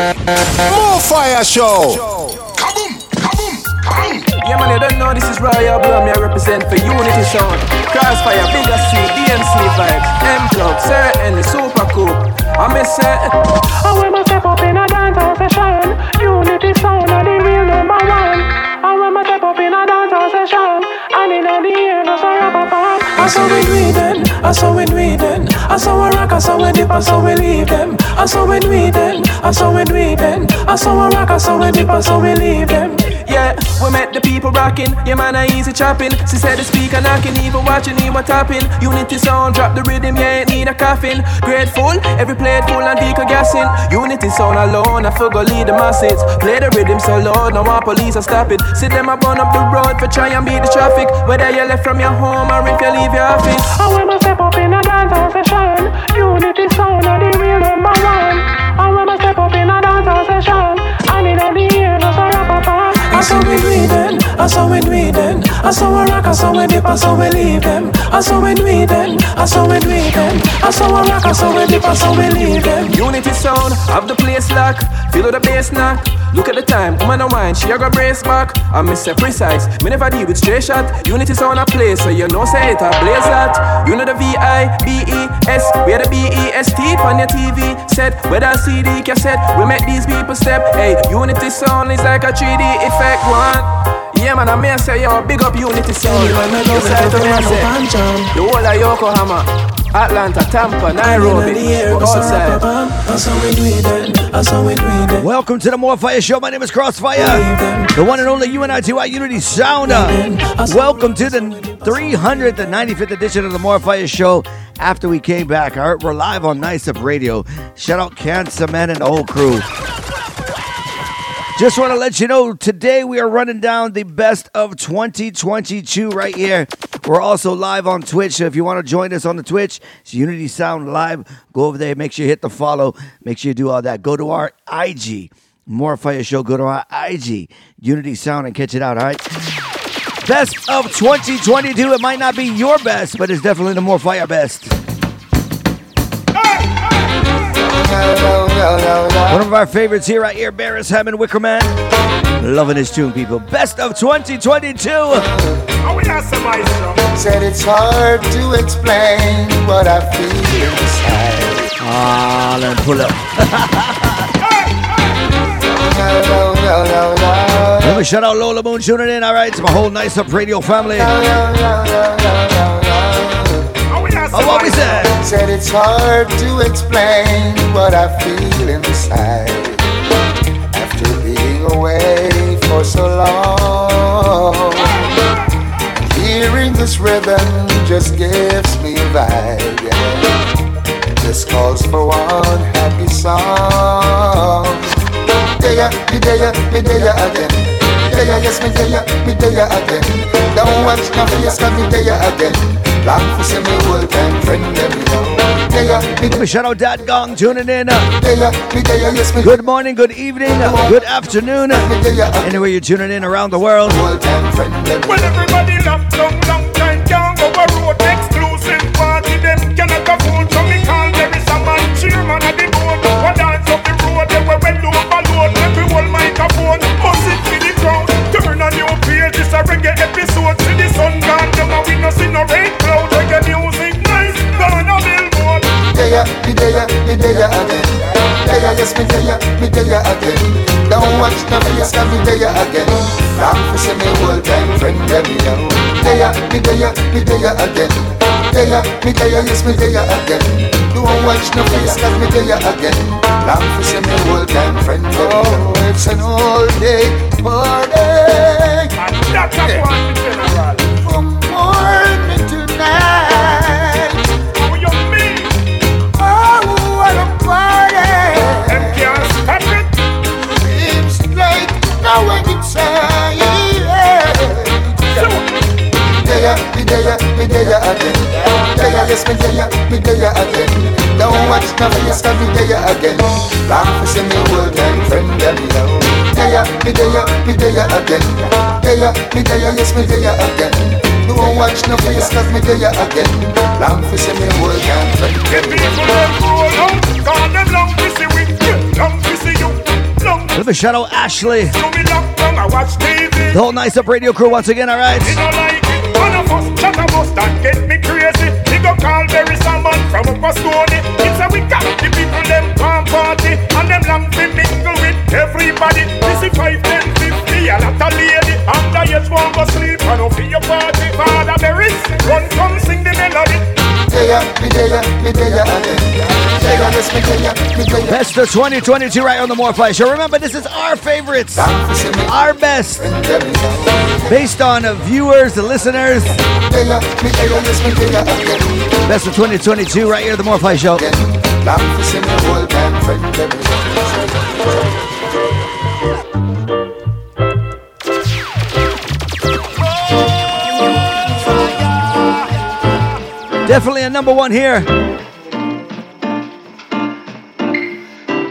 More Fire Show. Kaboom! Kaboom! Kaboom! Yeah, man, you don't know this is Royal Blow. Me, I represent for Unity Sound. Crossfire, Bigger C, DMC vibes, M Club, the super cool. I miss it. I when my step up in a dancehall session, Unity sound are the real number one. I when my step up in a dancehall session, and in the air, no so rap up I saw we do then, I saw we do. I saw a rock, I saw we dip, I saw we leave them. I saw we do I saw we do. I saw a rock, I saw we dip, I saw we leave them. We met the people rocking. Yeah, man, I easy chopping. She said the speaker knocking, even watching, was tapping. Unity sound, drop the rhythm, yeah, ain't need a coffin. Grateful, every plate full and deco gassing. Unity sound alone, I forgot lead the masses. Play the rhythm so loud, no our police are stopping. See them up on up the road for try and beat the traffic. Whether you left from your home or if you leave your office. I I step up in a dancehall session, Unity sound are the real number one. I I step up in a dancehall session, and in the air, no so rap up I saw we do then, I saw we do then. I saw a rock, I saw we dip, I saw we leave them. I saw we do then, I saw we do then. I saw a rock, I saw we dip, I saw we leave them. Unity sound, have the place lock, feel the bass knock. Look at the time, woman a wine, she a go brace back. I miss a precise, me never deal with straight shot. Unity sound a play, so you know say it a blaze that. You know the V I B E S, we are the B E S T on your TV set. Where Whether CD cassette, we make these people step. Hey, Unity sound is like a 3D effect one. Yeah, man, I may say, yo, big up Unity Sound. You say to me, I say, the whole of Yokohama, Atlanta, Tampa, Nairobi, outside. Welcome to the More Fire Show. My name is Crossfire, the one and only UNITY Unity Sounder. Welcome to the 395th edition of the More Fire Show. After we came back, all right, we're live on Nice Up Radio. Shout out Cancer Man and the whole crew. Just want to let you know today we are running down the best of 2022 right here. We're also live on Twitch. So if you want to join us on the Twitch, it's Unity Sound Live. Go over there. Make sure you hit the follow. Make sure you do all that. Go to our IG, More Fire Show. Go to our IG, Unity Sound, and catch it out. All right. Best of 2022. It might not be your best, but it's definitely the More Fire best. One of our favorites here right here, Beres Hammond Wickerman. Loving his tune, people. Best of 2022. Said it's hard to explain what I feel inside. Ah, let him pull up. Let me shout out Lola Moon tuning in. All right, it's my whole nice up radio family. Oh, what we said? Said it's hard to explain what I feel inside after being away for so long. Hearing this rhythm just gives me a vibe. Yeah. Just calls for one happy song. Yeah, me there again. Yeah, yes, me there, me there again. Don't watch no face, cause me there again. Long for me shout out Dad Gong tuning in. Good morning, good evening, good afternoon. Anywhere you're tuning in around the world. everybody locked down, long time go a road exclusive no face, cause me there again. Long for see me old time friend, them know. There, me there, me there again. There, me there, yes, me there again. Don't watch no face, cause me there again. Long for see me old time friend, them know. Oh, it's an all day party. And that's a one general. Me there again. There, yes, me there, me there again. Don't watch no face, cause me there again. Long for see me old time friend, them know. There, me there, me there again. There, me there, yes, me there again. Don't watch no face, cause me there again. Long for see me old time friend, them people them roll them long to see we, long to see you. With a shout out Ashley. To me locked down, I watch TV. The whole Nice Up Radio crew once again, alright? That get me crazy. Me go call Beres Hammond from up Stony. It's a we the people them come party. And them long fi mingle with everybody. This is 5, 10, 50, a lot of lady. Yes one go sleep, and off your party. Father Barry, run come sing the melody. Best of 2022 right on the More Fire Show. Remember, this is our favorites, our best, based on viewers, the listeners. Best of 2022 right here, the More Fire Show. Definitely a number one here.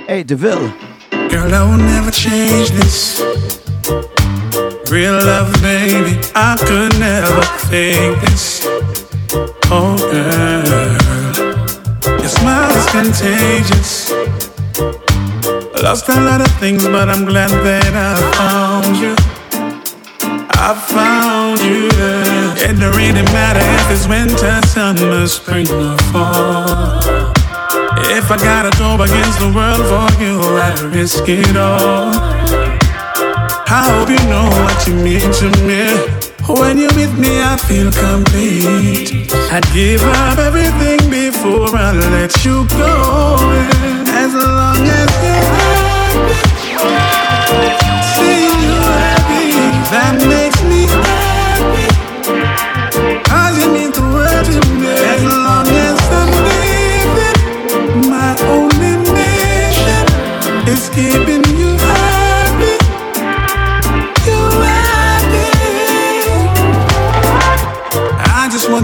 Hey, DeVille. Girl, I will never change this. Real love, baby, I could never fake this. Oh, girl, your smile is contagious. Lost a lot of things, but I'm glad that I found you. I found you. It don't really matter if it's winter, summer, spring, or fall. If I gotta go against the world for you, I'd risk it all. I hope you know what you mean to me. When you're with me, I feel complete. I'd give up everything before I let you go. As long as you're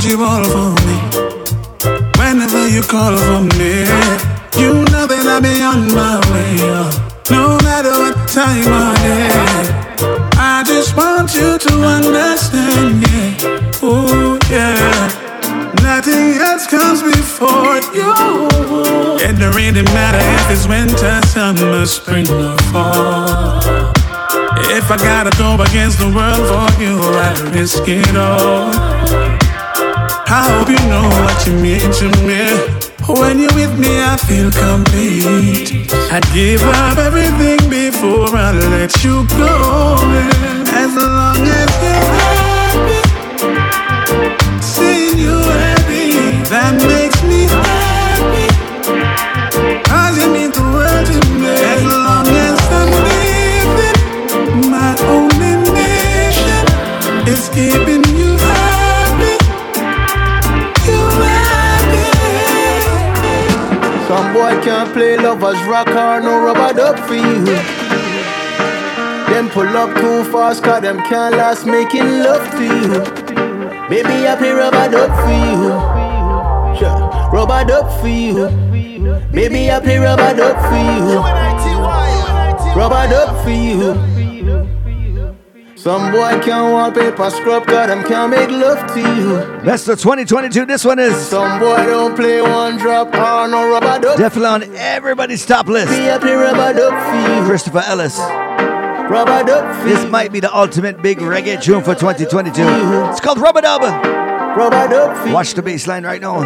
you all for me. Whenever you call for me, you know that I'll be on my way. oh. No matter what time of day. I just want you to understand, yeah. Oh, yeah. Nothing else comes before you. It don't really matter if it's winter, summer, spring, or fall. If I gotta go against the world for you, I'd risk it all. I hope you know what you mean to me. When you're with me, I feel complete. I'd give up everything before I let you go. As long as you're can't play lovers rock or no rubber dub for you. Them pull up too fast, cause them can't last making love to you. Baby, I play rubber dub for you. Sure. Rubber dub for you. Baby, I play rubber dub for you. Rubber dub for you. Some boy can't wallpaper scrub, cause them can't make love to you. Best of 2022. This one is Some boy don't play one drop or no rubber dub. definitely on everybody's top list. I play rubber dub for you. Christopher Ellis. Rubber dub for This you. might be the ultimate big reggae tune for 2022. It's called Rubber Dub. Rubber dub for. Watch the bass line right now.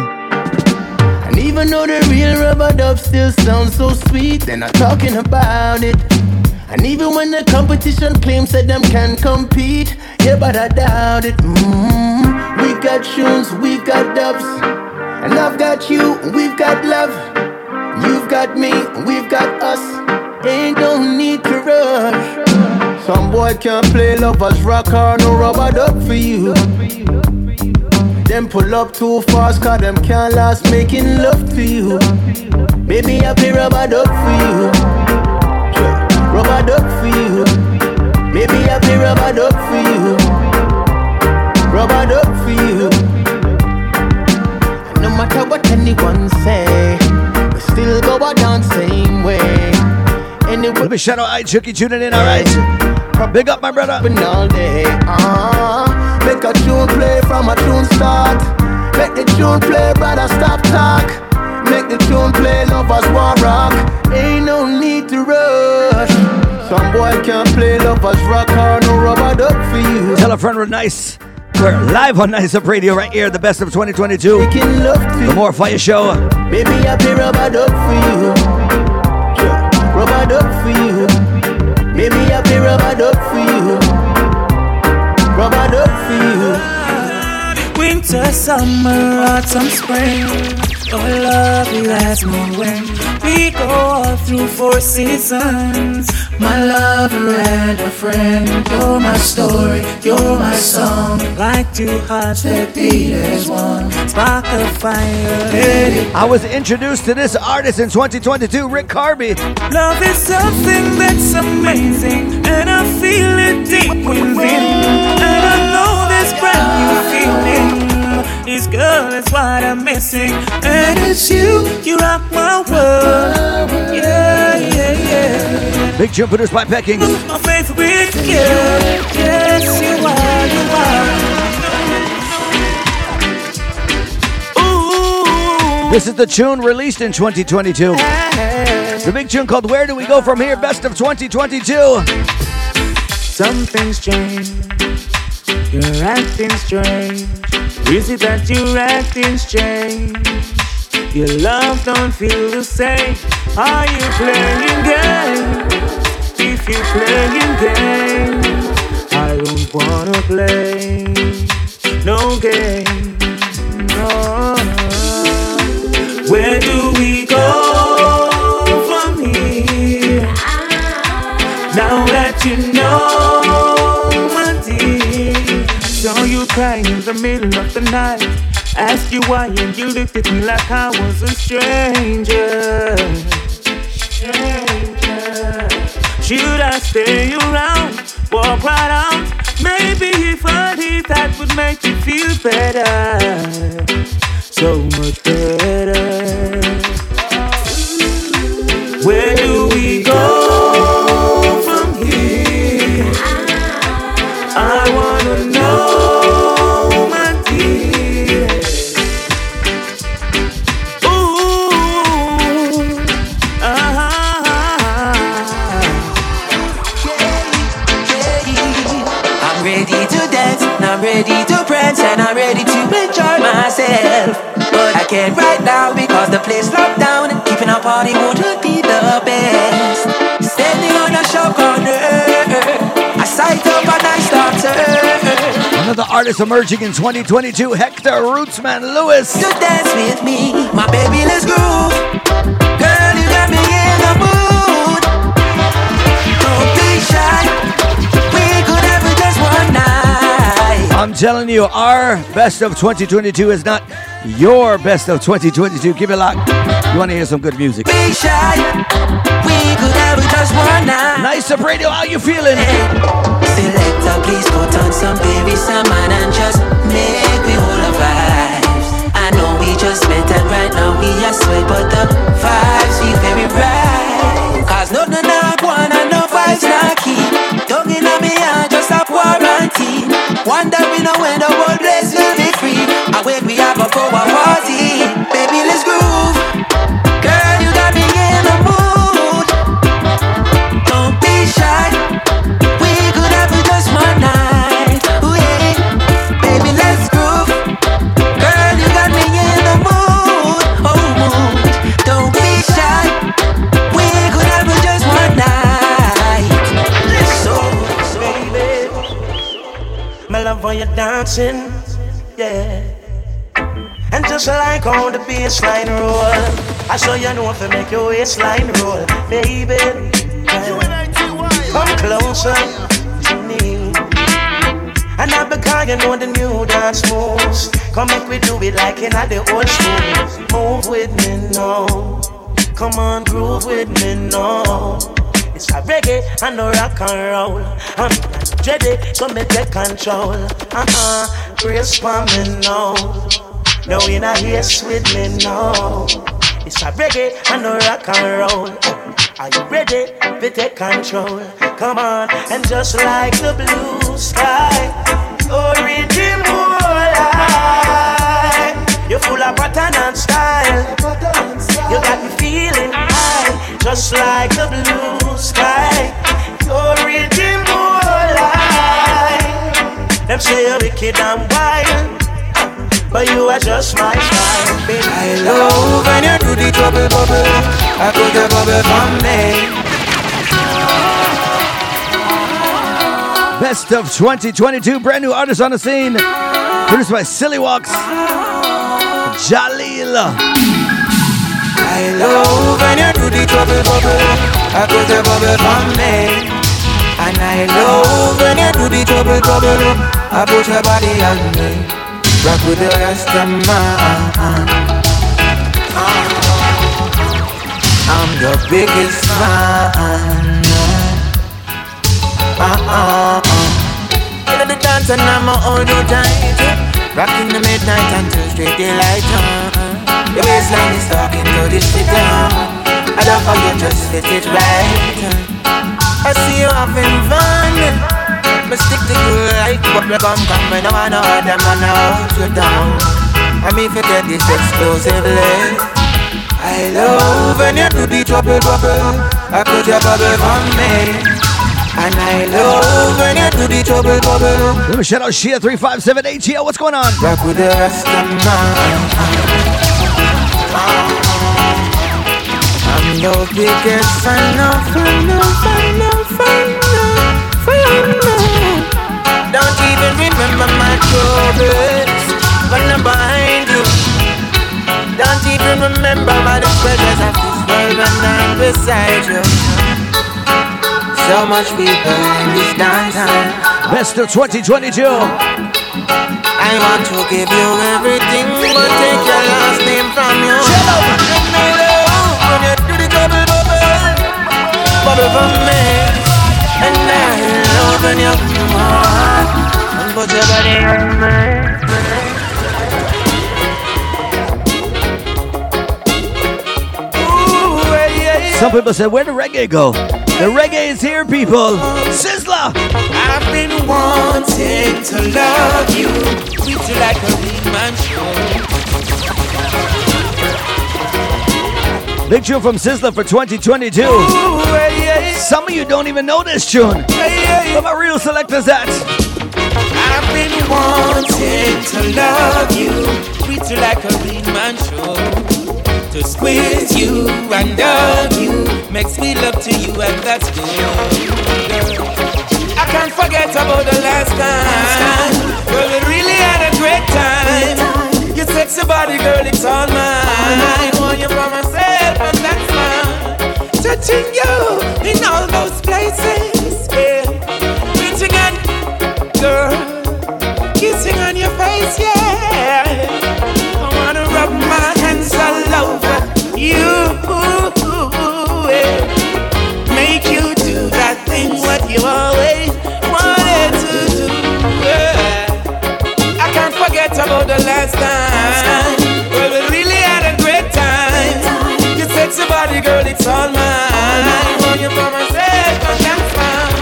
And even though the real rubber dub still sounds so sweet, they're not talking about it. And even when the competition claims that them can compete, yeah, but I doubt it. mm We got tunes, we've got dubs, and I've got you, we've got love. You've got me, we've got us. Ain't no need to rush. Some boy can't play lovers rock or no rubber dub for you. Them pull up too fast, cause them can't last making love to you. Maybe I play rubber dub for you. Rubber dub for you. Baby, I'll be rubber dub for you. Rubber dub for you. And no matter what anyone say, we still go out down same way. Anyway, Let me shout out I Chucky tuning in, alright? Big up, my brother. Been all day. Uh, make a tune play from a tune start. Make the tune play, brother, stop talk. Make the tune play, lovers want rock. Ain't no need to rush. Some boy can't play lovers rock or no rubber dub for you. Tell a friend we're nice. We're live on Nice Up Radio right here, the best of 2022. Making love to The More Fire Show. Baby, I play rubber dub for you. Yeah. Rubber dub for you. Baby, I play rubber dub for you. Rubber dub for you. Winter, summer, autumn, spring. Oh, love you as me when we go all through four seasons. My lover and a friend. You're my story, you're my song. Like two hearts that beat as one. Spark a fire, I was introduced to this artist in 2022, Rick Carby. Love is something that's amazing, and I feel it deep within. And I know this brand new feeling. This girl is what I'm missing, and it's you. You rock my world. Yeah, yeah, yeah. Big produced by Peckings. My favorite girl. Yes, you are. You are. Ooh. This is the tune released in 2022. The big tune called Where Do We Go From Here? Best of 2022. Something's changed. You're acting strange. Is it that you're acting strange? Your love don't feel the same. Are you playing games? If you're playing games, I don't wanna play no game. The middle of the night. Asked you why, and you looked at me like I was a stranger. Stranger. Should I stay around, walk right out? Maybe if I did, that would make you feel better. So much better. Prance, and I'm ready to enjoy myself. But I can't right now because the place locked down. and Keeping our party wouldn't be the best. Standing on a shop corner, I sight up a nice daughter. Another artist emerging in 2022, Hector Rootsman Lewis. To dance with me, my baby, let's groove. Girl, you got me in the mood. Don't be shy. We could have just one night. I'm telling you, our best of 2022 is not your best of 2022. Give it a lock. You want to hear some good music? Be shy. We could have just one night. Nice up radio. How you feeling? Selector, please put on some baby salmon and just make me hold the vibes. I know we just met and right now we are sweat, but the vibes feel very right. Cause no, no, no, one and no vibes not key. Me, I just have warranty. Wondering when the whole place will be free. I wait, we have a power party. Baby, let's groove. When you're dancing, yeah. And just like on the baseline roll, I show you know if you make your waistline roll, baby. Come closer to me. And not because you know the new dance moves. Come make we do it like in the old school. Move with me now. Come on, groove with me now. It's a reggae and a rock and roll. I'm ready, so me take control. Uh-uh, brace for me now. No, in a haste with me now. It's a reggae and a rock and roll. Are you ready to take control? Come on, and just like the blue sky, original light. You're full of pattern and style. You got me feeling high, just like wicked and wild. But you are just my child, baby. I love when you do the trouble bubble. I put the bubble from me. Best of 2022, brand new artist on the scene. Produced by Silly Walks. Jaleel. I love when you do the trouble bubble. I put the bubble from me. And I love when you do the trouble bubble. I put your body on me. Rock with the rest of mine. I'm the biggest fan. Ah, ah, ah. Uh-uh. Get the dance and I'm all you tight. Rocking the midnight until straight daylight. Uh-uh. Your baseline is talking to the shit down. I how you just fit it right. I see you having fun. Me stick to you like bubble gum Come when I wanna hold them and I hold you down I mean forget this exclusively I love when you do the trouble bubble I put your bubble from me and I love when you do the trouble bubble. Let me shout out Shia 357 ATL. What's going on? Rock with the rest of mine. I'm your biggest fan of, fan of, fan of, fan of. Don't even remember my troubles when I'm behind you. Don't even remember my the pleasures of this world when I'm beside you. So much people in this dance Best of 2022. I want to give you everything, but take your last name from you. Shut up. When you do the double bubble, bubble for me. And I love when you come and put your body on Some people said, where the reggae go? The reggae is here, people. Sizzla! I've been wanting to love you, treat you like a man Big tune from Sizzla for 2022. Ooh, hey. Some of you don't even know this tune. Where my real selectors at? I've been wanting to love you, treat you like a. To squeeze you and love you makes me love to you, and that's good. I can't forget about the last time. Girl, we really had a great time. Your sexy body, girl, it's all mine. I want you for myself, and. Touching you in all those places, yeah. Reaching out, girl, kissing on your face, yeah. I wanna rub my hands all over you, yeah. Make you do that thing what you always wanted to do, yeah. I can't forget about the last time. Your sexy body, girl, it's all mine. I want you for myself, that's fine.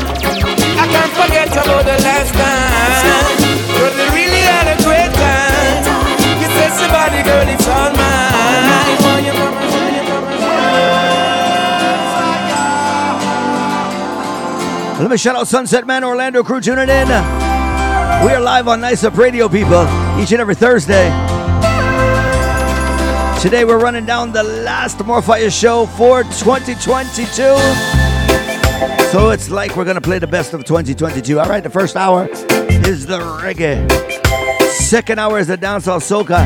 I can't forget about the last time. Well, we really had a great time. Your sexy body, girl, it's all mine. I want you for myself. Let me shout out Sunset Man Orlando crew tuning in. We are live on Nice Up Radio, people, each and every Thursday. Today we're running down the last More Fire show for 2022. So it's like we're gonna play the best of 2022. All right, the first hour is the reggae. Second hour is the dancehall soca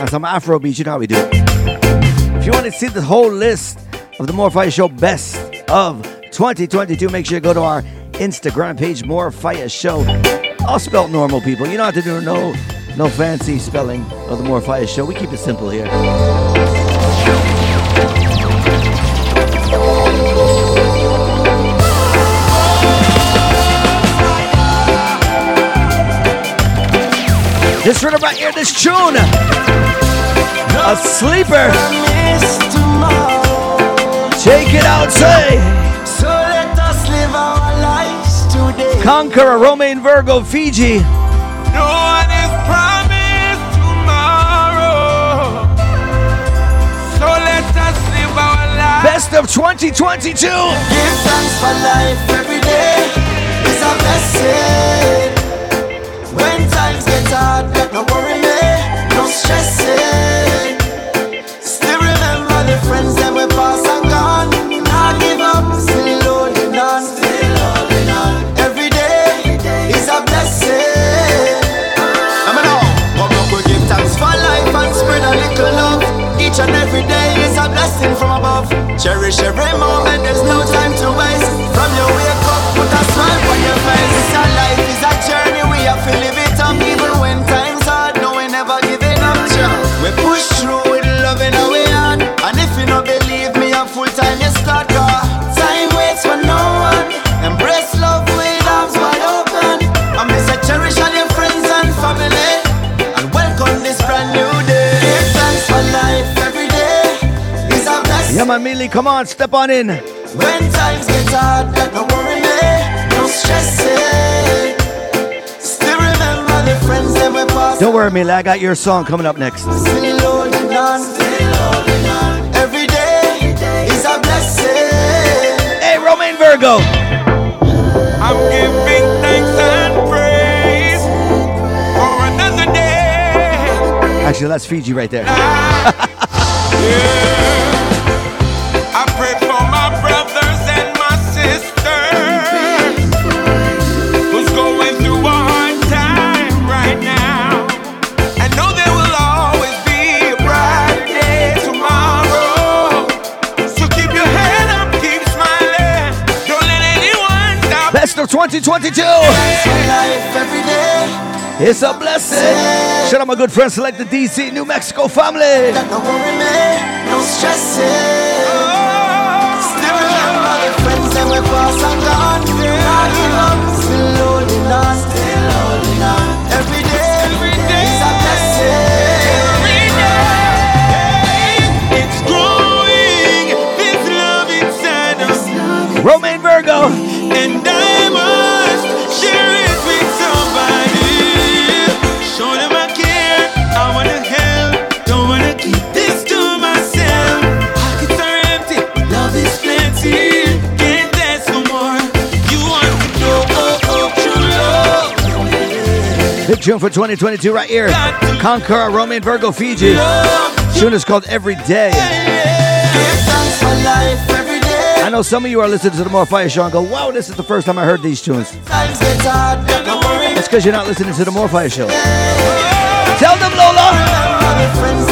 and some Afro beats. You know how we do. If you want to see the whole list of the More Fire show best of 2022, make sure you go to our Instagram page, More Fire Show. All spelled normal, people. You don't have to do no no fancy spelling of the More Fire Show. We keep it simple here. This right here, this tune, a sleeper. Take it out, say. So let us live our lives today. Conkarah, Romain Virgo, Fiji. of 2022. Give thanks for life every day. It's a blessing. When times get hard, no worry. Eh? No stressing. Cherish every moment, there's no time to waste. My Millie. Come on, step on in. When times get hard, don't worry me, no stressing. Eh? Still remember the friends that we passed. Don't worry, Millie. I got your song coming up next. Still holding on, still holding on. Every day is a blessing. Hey, Romain Virgo. I'm giving thanks and praise for another day. Actually, that's Fiji right there. I 2022. Life every day. It's a blessing. Shout out my good friends, select the DC, New Mexico family. Don't worry me, no stressing. Still remember the friends that we passed and gone. Not up, still holding on, still holding on. Every day, every day is a blessing. It's growing, this love inside us. Romain Virgo. And tune for 2022 right here. Conkarah, Romain Virgo, Fiji. Tune is called Every Day. I know some of you are listening to the More Fire Show and go, wow, this is the first time I heard these tunes. That's because you're not listening to the More Fire Show. Tell them, Lola.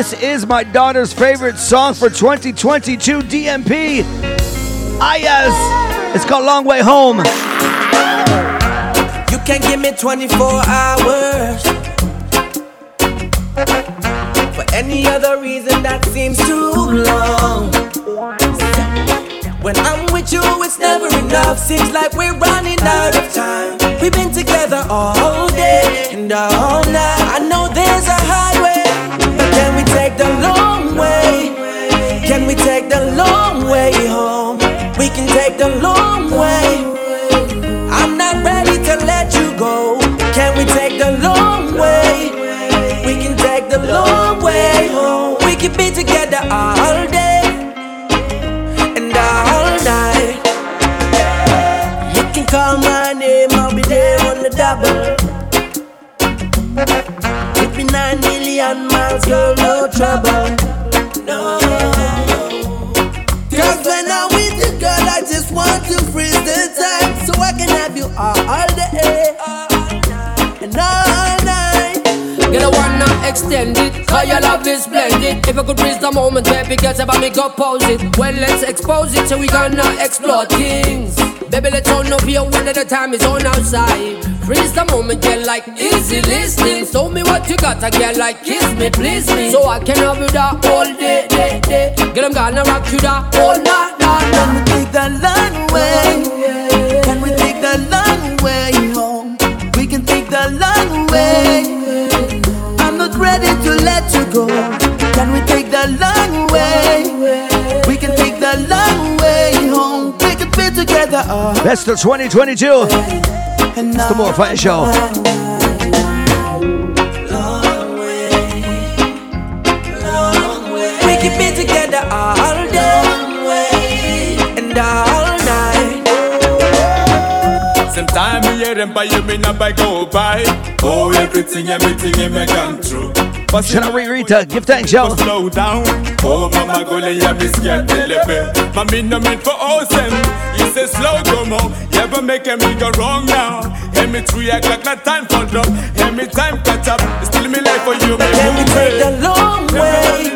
This is my daughter's favorite song for 2022 DMP. Ah, yes. It's called Long Way Home. You can give me 24 hours. For any other reason that seems too long. When I'm with you, it's never enough. Seems like we're running out of time. We've been together all day and all night. I know there's a highway, can we take the long way? Can we take the long way home? We can take the long way. I'm not ready to let you go. Can we take the long way? We can take the long way home. We can be together all day and all night. You can call my name, I'll be there on the double. Could be nine million miles, girl, no trouble. No. Cause when I'm with you, girl, I just want to freeze the time so I can have you all all day and all night. Get a one now extend it, cause your love is blended. If I could freeze the moment, baby, get about me, go pose it. Well, let's expose it so we gonna explore things. Baby, let's all know here when the time is on outside. Freeze the moment, get like easy listening. Show me what you got, I get like kiss me, please me. So I can have you that all day, day, day. Get I'm gonna rock you that all night, night, Can we night. take the long way? Can we take the long way home? We can take the long way. Ready to let you go. Can we take the long way? We can take the long way home. We can be together all Best of 2022. and It's the More Fire Show. We can be together all day and all night. Sometimes me hear them by you, me not by go by. Oh, everything, everything you make come true. But Shout out Rita. Give thanks, yo. slow down. Oh, mama, go lay ya biscuit, baby. Mami, no mean for awesome. You say slow, go more. You ever make me go wrong now. Hear me three o'clock, not time for love. Hear me time catch up. Still me life for you, me Can we take the long way?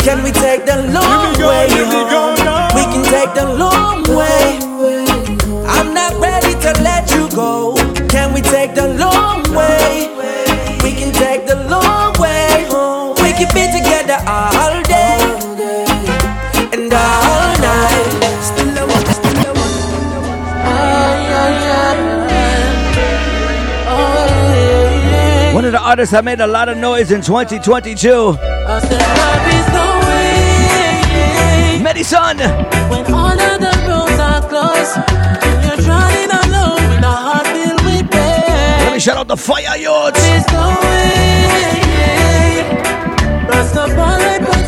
Can we take the long go. Can we take the long way? We can take the long way home. We can be together all day and all night. One, of the artists that made a lot of noise in 2022. Medicine. When all of the rooms are closed. Pain. Shout out the fire youths. There's no way.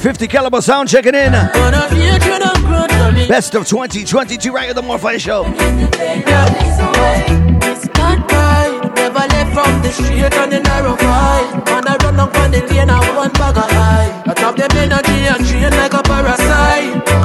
50 caliber sound checking in. on a future of growth for me. Best of 2022 right here, the More Fire Show. It's not right. Never left from the street on the narrow I run up on the lane, I one bag of high. I drop them energy and train like a parasite.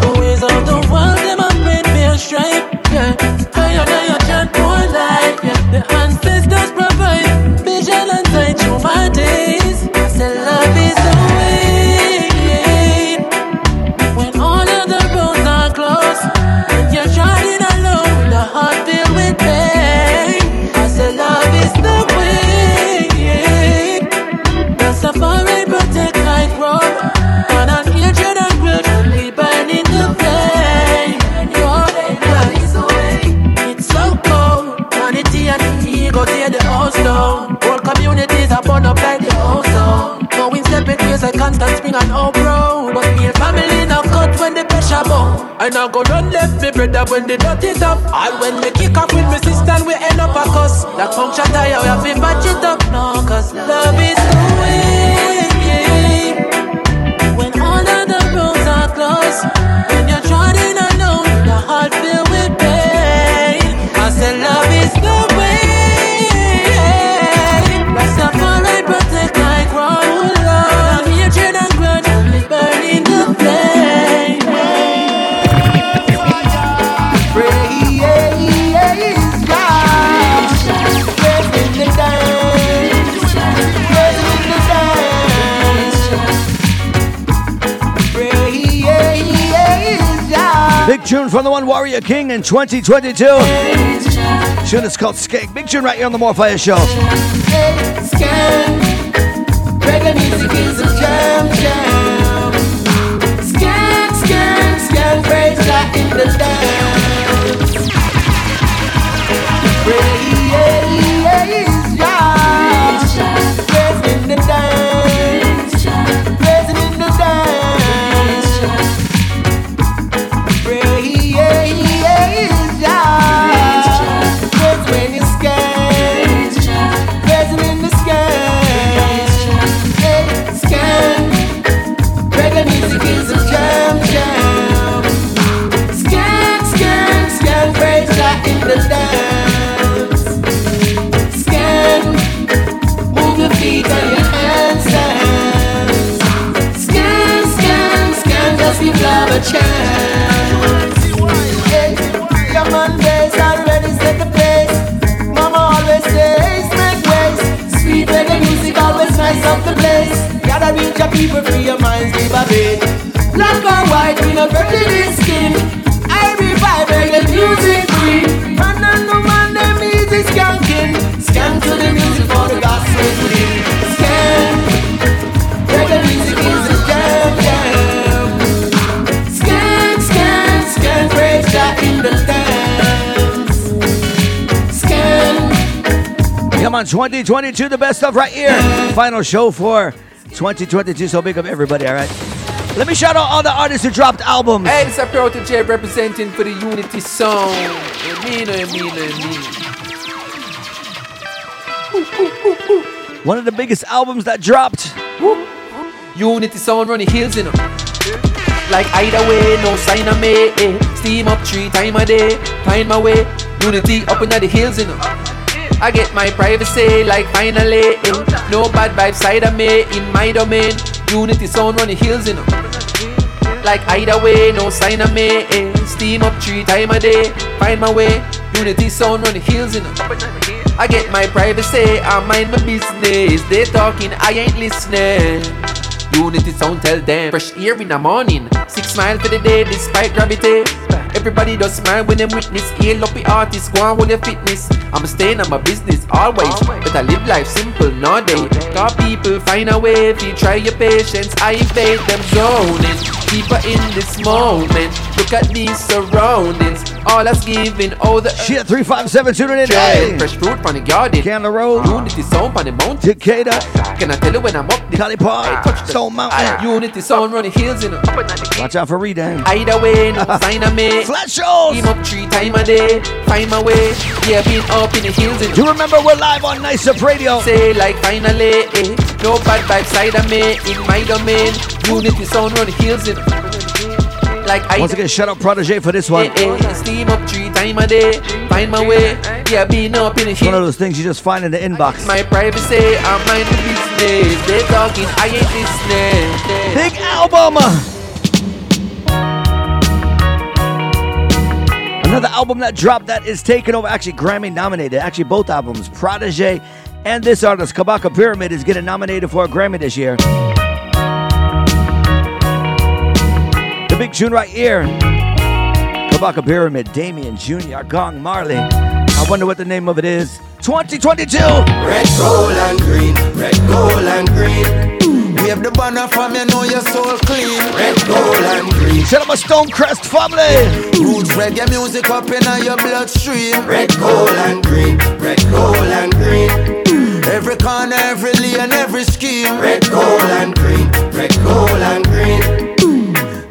Like constant spring and. But me and family now cut when the pressure bow. I now go run left me brother when the dot is up. And when me kick up with my sister we end up a cuss. That puncture tire we have to patch it up now. Cause love is the way. Big tune from the one Warrior King in 2022. Tune is called Skank. Big tune right here on the More Fire Show. Free your minds, leave a bit. Black white, we no skin. I revive music free. Man and them easy skanking. Scan to the music for the gospel. Scan. Come on, 2022, the best stuff right here. Final show for 2022. So big up everybody, all right? Let me shout out all the artists who dropped albums. Hey, this is Protoje representing for the Unity Sound. Emina, Emina, Emina. One of the biggest albums that dropped. Unity Sound running hills, in them. Like either way, no sign of me. Eh. Steam up three time a day. Find my way. Unity up in the hills, in know. I get my privacy like finally. No bad vibes side of me in my domain. Unity Sound running hills, you know. Like either way, no sign of me. Eh. Steam up three time a day. Find my way. Unity Sound running hills, you know. I get my privacy, I mind my business. They talking, I ain't listening. Unity sound tell them fresh air in the morning. Six miles for the day despite gravity. Everybody does smile when them witness. Hail up the artist, go on hold your fitness. I'm staying on my business always. But I live life simple nowadays. Cause people find a way if you try your patience. I invade them zoning. Deeper in this moment. Look at these surroundings. All that's giving all the Shit, 357 tuning in. Hey. Hey. Fresh fruit from the garden. Candler Road. Unity sound on the mountain. Decatur. Can I tell you when I'm up the Cali Park. touch the Stone Mountain. Unity sound running hills in the up and Watch out for Redan. Either way, no sign of me. Flat shows. Team up three time a day. Find my way. Yeah, been up in the hills and You remember we're live on Nice Up Radio. say like finally, eh, no bad vibes side of me in my domain. Unity sound run hills in like I Once again, shout out Protoje for this one. eh, eh, steam up three time a day. Find my way. Yeah, up in the one of those things you just find in the inbox. My privacy, I'm mind the business. They talking, I ain't listening. Big album. Another album that dropped that is taken over, actually Grammy nominated. Actually, both albums, Protoje and this artist, Kabaka Pyramid, is getting nominated for a Grammy this year. The big tune right here, Kabaka Pyramid, Damian Jr., Gong Marley. I wonder what the name of it is. 2022. Red, gold, and green. Red, gold, and green. Wave the banner from you know your soul clean. Red, gold, and green. Shout out my Stonecrest family. Roots reggae music up in your bloodstream. Red, gold, and green. Red, gold, and green. Every corner, every lane, every scheme. Red, gold, and green. Red, gold, and green.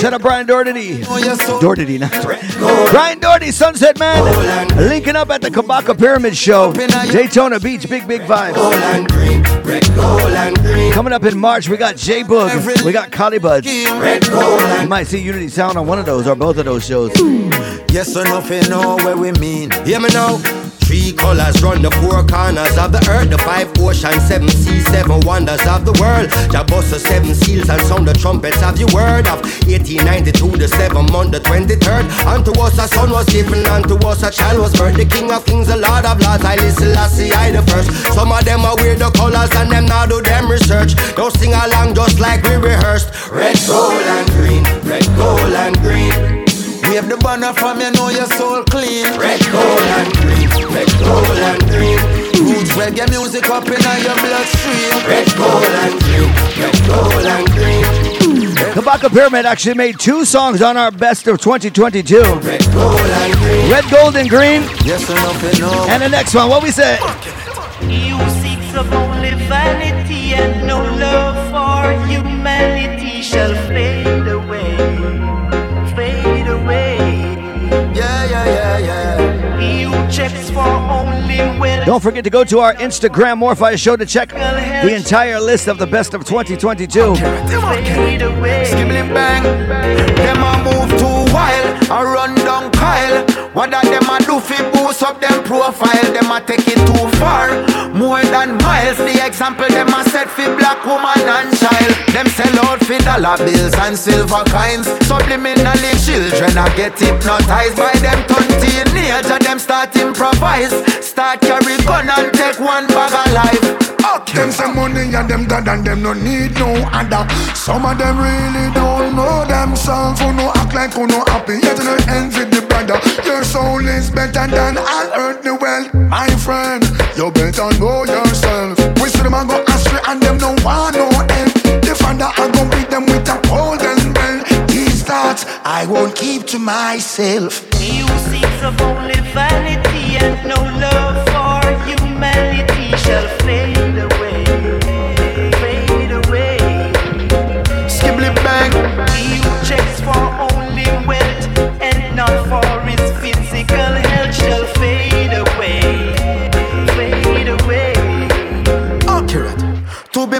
Shout out Brian Doherty. Oh, Doherty, not Brian Doherty, Sunset Man. Linking up at the Kabaka Pyramid Show. Daytona Beach, big, big vibe. Coming up in March, we got J Boog. We got Collie Buddz. You might see Unity Sound on one of those or both of those shows. Yes or no, nothing, know where we mean. Hear me now. Three colors run the four corners of the earth, the five oceans, seven seas, seven wonders of the world. Jah bust the seven seals and sound the trumpets of your word of 1892, the seventh month, the 23rd. Unto us a son was given, unto us a child was birthed. The King of Kings, the Lord of Lords, I listen, I see I the first. Some of them are weird the colors and them now do them research. Don't sing along just like we rehearsed. Red, gold, and green. Red, gold, and green. Wave the banner from you know your soul clean. Red, gold, and green. Red, gold, and green. Roots reggae music up in your bloodstream. Red, gold, and green. Red, gold, and green. Kabaka Pyramid actually made two songs on our best of 2022. Red, gold, and green. Red, Gold, and Green. Yes or nothing, no. And the next one, what we say? You seek of only vanity and no love for humanity Don't forget to go to our Instagram More Fire Show to check the entire list of the best of 2022. Fade away. Bang. Them a move too wild. Kyle. What that them a do fi boost up them profile? Them a take it too far. More than miles. The example them a set fi black woman and child. Them sell out fi dollar bills and silver coins. Subliminally children a get hypnotized by them turn teenager. Them start improvise. Start carry gun and take one bag of life. Them some money and them dad and them no need no other. Some of them really don't know themselves. Who no act like who no happy, yet no envy the brother. Your soul is better than all earthly wealth, my friend. You better know yourself. We see them a go astray and them no want no help. The father I go beat them with a golden bell. These thoughts I won't keep to myself. Seek of only vanity and no love for humanity shall fade away, fade away. Skibbly bang.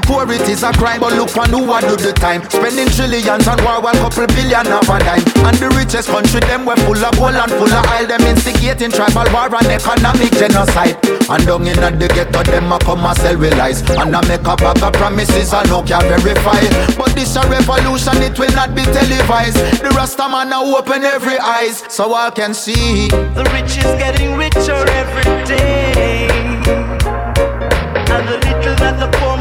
It is a crime, but look on who a do the time. Spending trillions on war, one couple billion of a dime. And the richest country, them we full of gold and full of oil. Them instigating tribal war and economic genocide. And down in the ghetto, them a come and sell with lies. And I make a bag of promises I no can verify. But this a revolution, it will not be televised. The Rasta man now open every eyes, so I can see. The rich is getting richer every day. And the little that the poor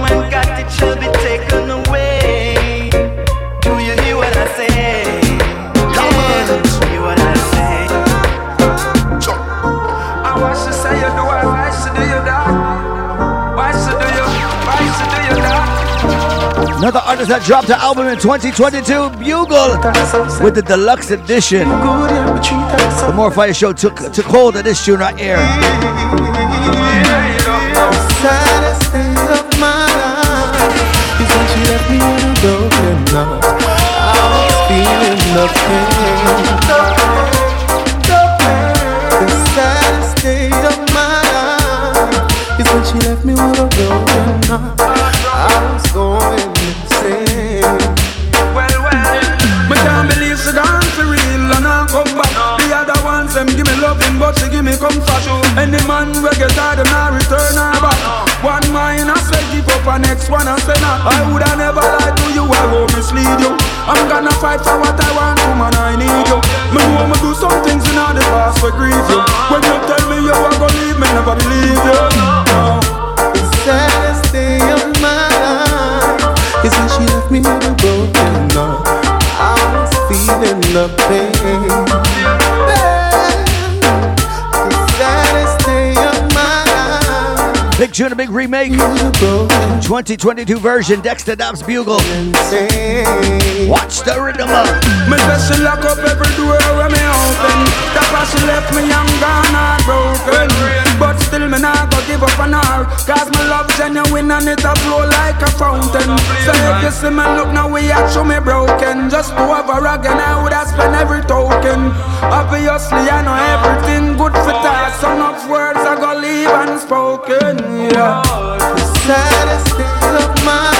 Another artist that dropped an album in 2022, Bugle, with the deluxe edition. The More Fire Show took took hold of this tune right here. she left me with a broken heart. I was feeling but she give me comfort. Any man we get her, them not return her back. One mine I say give up, and next one I say not. I woulda never lied to you, I won't mislead you. I'm gonna fight for what I want, woman, I need you. Me know me do some things in the past for grieve you. When you tell me you are gonna leave me, never believe you. No. The saddest day of my life is when she left me with a broken heart. I was feeling the pain. Big tune, a big remake. 2022 version, Dexta Daps Bugle. Watch the rhythm up. Me say she lock up every door where me open. That's why she left me young gone and broken. But still me not go give up on her. Cause my love genuine and it a flow like a fountain. So if you see me look now we are show me broken. Just to have a again I would have spent every token. Obviously I know everything good for that. So enough words I go leave unspoken. Yeah. The saddest day of my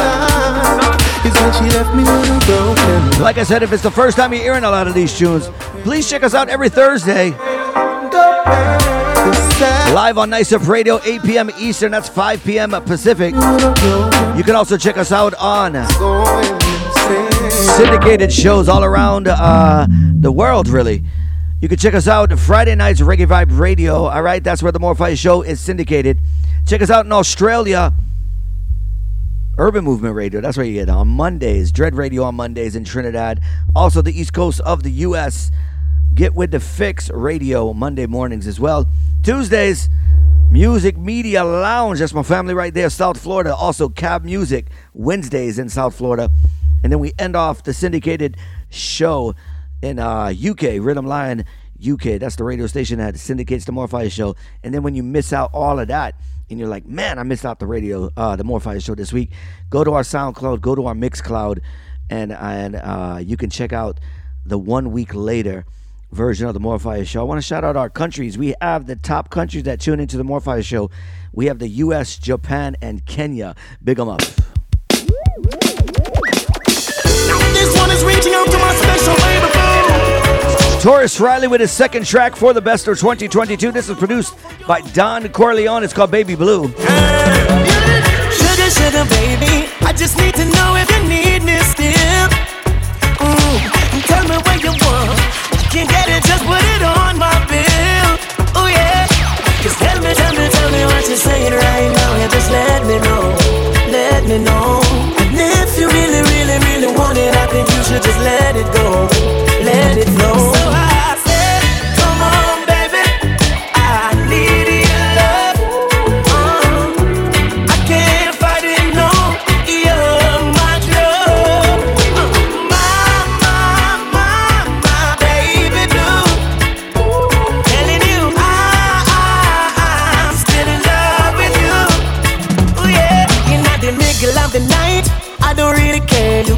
life is when she left me with a broken. Like I said, if it's the first time you're hearing a lot of these tunes, please check us out every Thursday. Live on Nice Up Radio, 8 p.m. Eastern, that's 5 p.m. Pacific. You can also check us out on syndicated shows all around uh, the world, really. You can check us out Friday nights, Reggae Vibe Radio. All right, that's where the Fire Show is syndicated. Check us out in Australia, Urban Movement Radio. That's where you get on Mondays. Dread Radio on Mondays in Trinidad. Also, the East Coast of the U.S. Get with the Fix Radio Monday mornings as well. Tuesdays, Music Media Lounge. That's my family right there, South Florida. Also, Cab Music Wednesdays in South Florida. And then we end off the syndicated show in uh, UK, Rhythm Lion UK. That's the radio station that syndicates the Fire Show. And then when you miss out all of that, and you're like, man, I missed out the radio, uh, the Fire Show this week. Go to our SoundCloud, go to our Mixcloud, and and uh, you can check out the one week later version of the More Fire Show. I want to shout out our countries. We have the top countries that tune into the More Fire Show. We have the U.S., Japan, and Kenya. Big them up. Tarrus Riley with his second track for the best of 2022. This is produced by Don Corleon. It's called Baby Blue. Sugar, sugar, baby. I just need to know if you need me still. And tell me what you want. Get it, just put it on my bill. Oh yeah. Just tell me, tell me, tell me what you're saying right now. Yeah, just let me know, let me know. And if you really, really, really want it, I think you should just let it go, let it flow.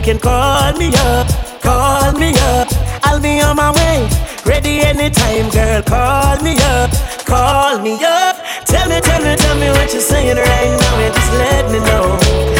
Can call me up, call me up. I'll be on my way, ready anytime, girl. Call me up, call me up. Tell me, tell me, tell me what you're saying right now, and just let me know,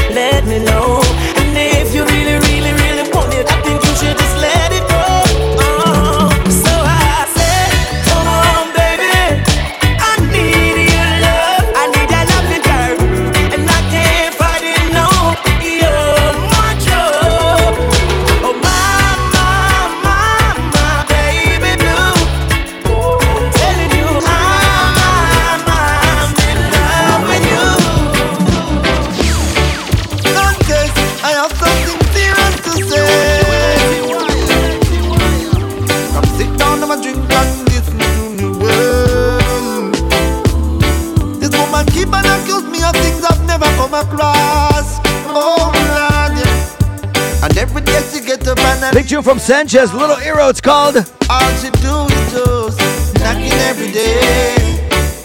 Sanchez, Little Hero. It's called. All she do is just knocking every day.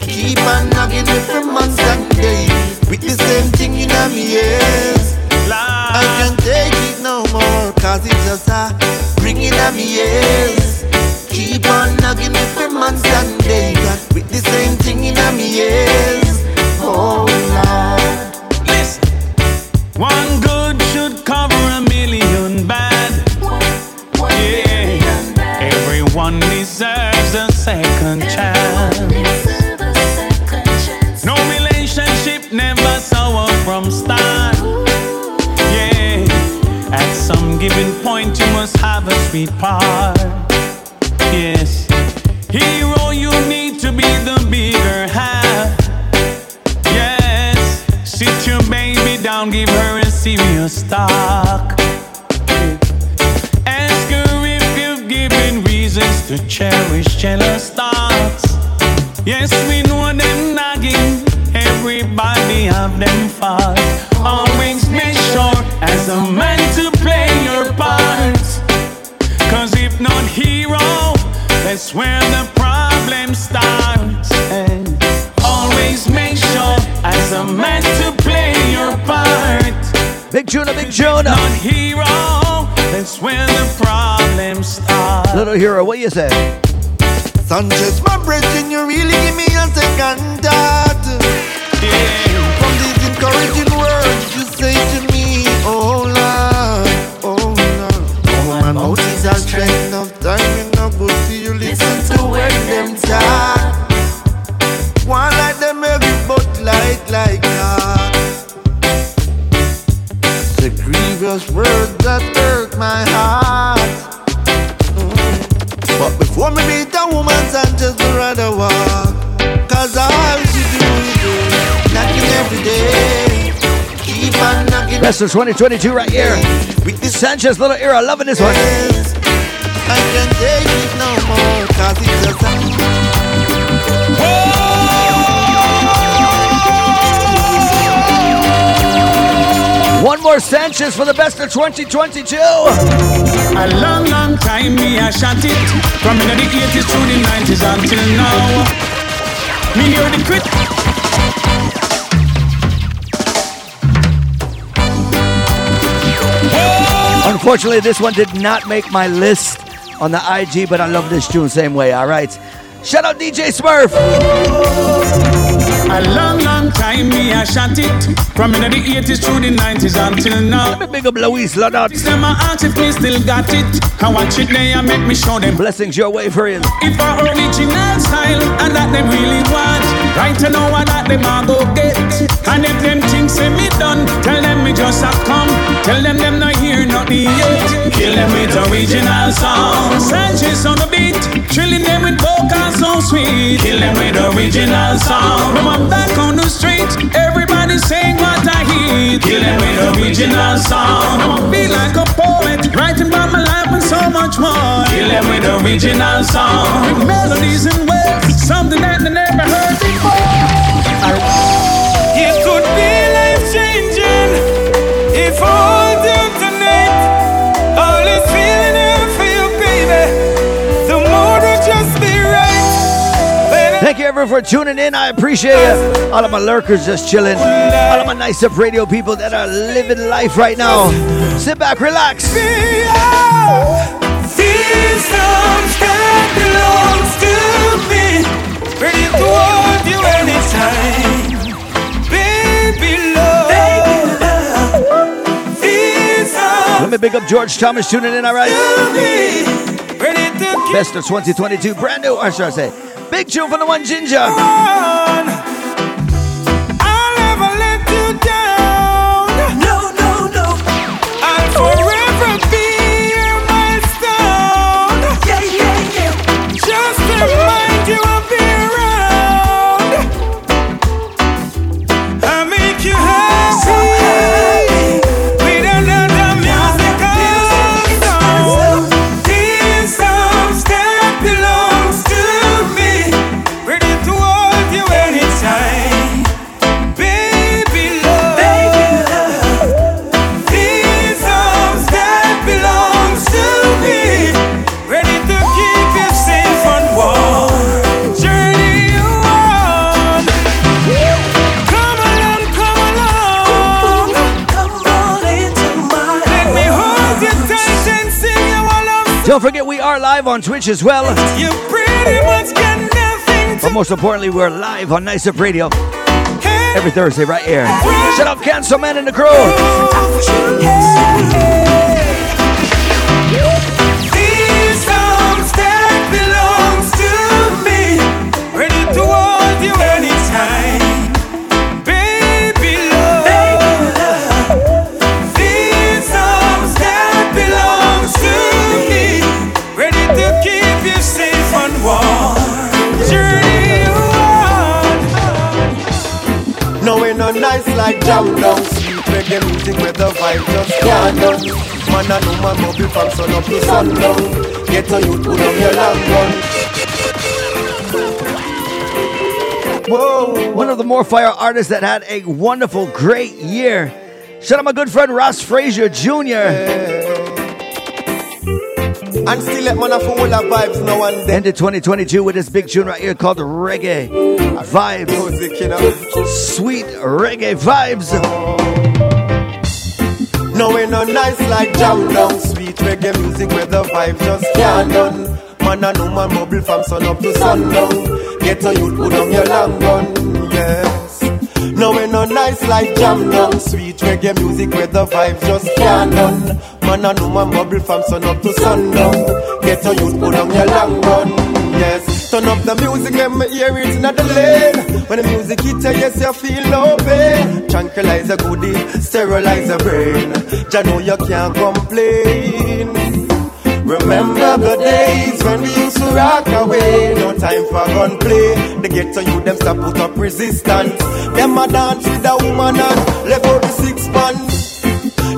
Keep on knocking every month and day. With the same thing in me ears. I can't take it no more, cause it's just a ringing in me ears. Sanchez, of 2022 right here. Sanchez, Little Era, loving this one. I can't take it no more. Cause it's just a. One more Sanchez for the best of 2022. A long, long time me I shot it From in the 80s through the 90s until now Me hear the crit Unfortunately, this one did not make my list on the IG, but I love this tune same way. All right. Shout out DJ Smurf. A long, long time me I shot it. From in the 80s through the 90s until now. Let me big up Louise Luddot Them a ask if me still got it. I watch it they and make me show them. Blessings your way for you If a original style and that them really want. Right to know what that them a go get And if them things say me done Tell them me just a come. Tell them them not hear nothing yet Kill them with original song. Sanchez on the beat. Trilling them with vocals so sweet. Kill them with original song. When I'm back on the street Everybody saying what I hear. Kill them with original song. I feel like a poet Writing about my life and so much more. Kill them with original song. With melodies and words Something that they never heard before changing If I hold you tonight All this feeling I feel, baby The mood will just be right Thank you everyone for tuning in. I appreciate it. All of my lurkers just chilling. All of my nice up radio people that are living life right now. Sit back, relax. These songs that belongs to me Ready to hold you anytime Let me big up George Thomas tuning in, all right? Ready to Best of 2022, brand new, or should I say, big tune from the one Ginjah. I'll never let you live on Twitch as well. You pretty much got nothing But most importantly, we're live on Nice Up Radio every Thursday right here. Shut up, Cancel Man and the crew. Nice like jam down. Sweet reggae music where the vibe just can't done Man and woman mobile from sun up to sundown Get a youth put on your long gun. Whoa. One of the more fire artists that had a wonderful, great year. Shout out my good friend Ross Frazier Jr. And still let man have full of vibes now and then. Ended 2022 with this big tune right here called Reggae Vibes. Music, you know. Sweet reggae vibes. No, we no nice like jam down. Sweet reggae music where the vibe just can't done. Man and woman bubble from sun up to sundown Get a youth put on your long gun, yes No, we no nice like jam down Sweet reggae music where the vibe just can't done. Man and woman bubble from sun up to sundown Get a youth put on your long gun, yes. Turn up the music, let me hear it in the lane. When the music hit you, yes, you feel no pain. Tranquilize a goodie, sterilize a brain. Jah know you can't complain Remember the days when we used to rock away. No time for gunplay The ghetto you them stop put up resistance. Them a dance with a woman and left out the six pants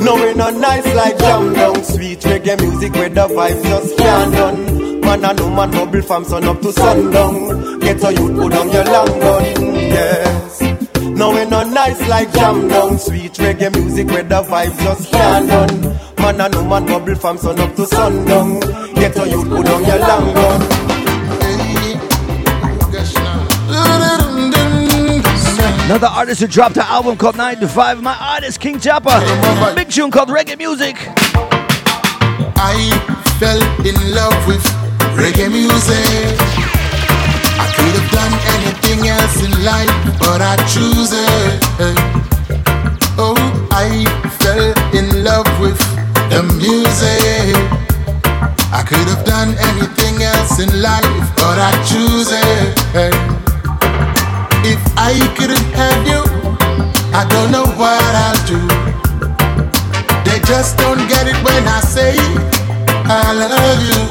No we not nice like jam down Sweet reggae music where the vibes just can't done. Man and woman bubble from sun up to sundown. Ghetto you put on your long gun. Yes. No, we not nice like jam down Sweet reggae music where the vibe just can't done Man and woman bubble from sun up to sundown Get a youth put on your long gun Another artist who dropped an album called 9 to 5. My artist, King Chopper. Big tune called Reggae Music. I fell in love with reggae music. I could have done anything else in life, but I choose it. Oh, I fell in love with the music. I could have done anything else in life, but I choose it. If I couldn't have you, I don't know what I'll do. They just don't get it when I say I love you.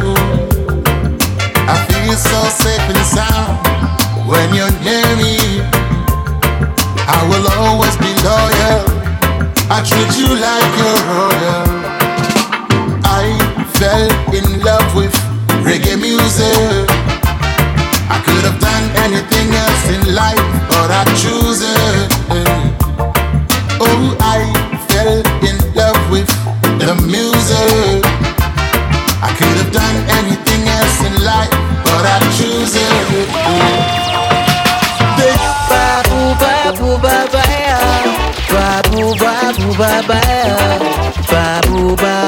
I feel so safe and sound when you're near me. I will always be loyal. I treat you like you're royal. Fell in love with reggae music. I could have done anything else in life, but I choose it. Oh, I fell in love with the music. I could have done anything else in life,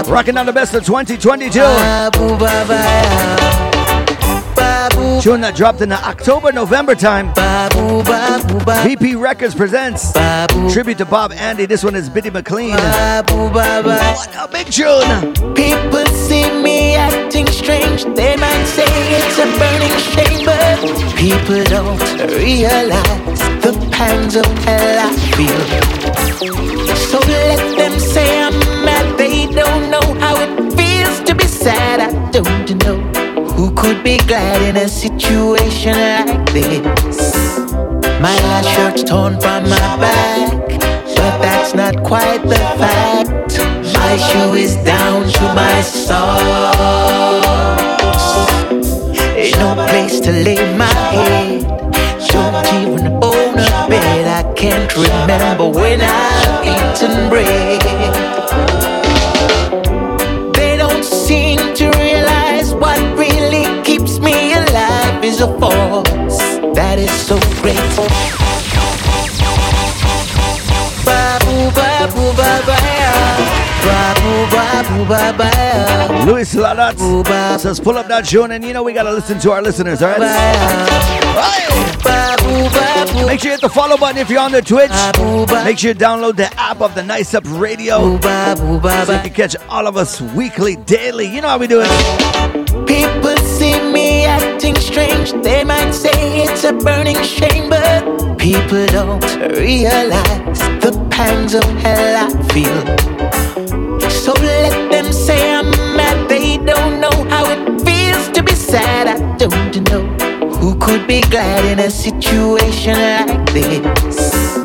Rocking on the best of 2022. Babu Tune that dropped in the October November time. VP Records presents tribute to Bob Andy. This one is Bitty McLean. What a big tune! People see me acting strange. They might say it's a burning shame, but people don't realize the pangs of hell I feel. So let them say I'm. They don't know how it feels to be sad. I don't know who could be glad in a situation like this. My last shirt's torn from my back, but that's not quite the fact. My shoe is down to my socks. Ain't no place to lay my head. Don't even own a bed. I can't remember when I've eaten bread. That is so great. Babu babu babaya, babu babu Luis Lalat says, pull up that tune, and you know we gotta listen to our listeners, all right? Make sure you hit the follow button if you're on the Twitch. Make sure you download the app of the Nice Up Radio so you can catch all of us weekly, daily. You know how we do it. People see me acting strange. They might say it's a burning shame, but people don't realize the pangs of hell I feel. So let them say I'm mad. They don't know how it feels to be sad. I don't know who could be glad in a situation like this.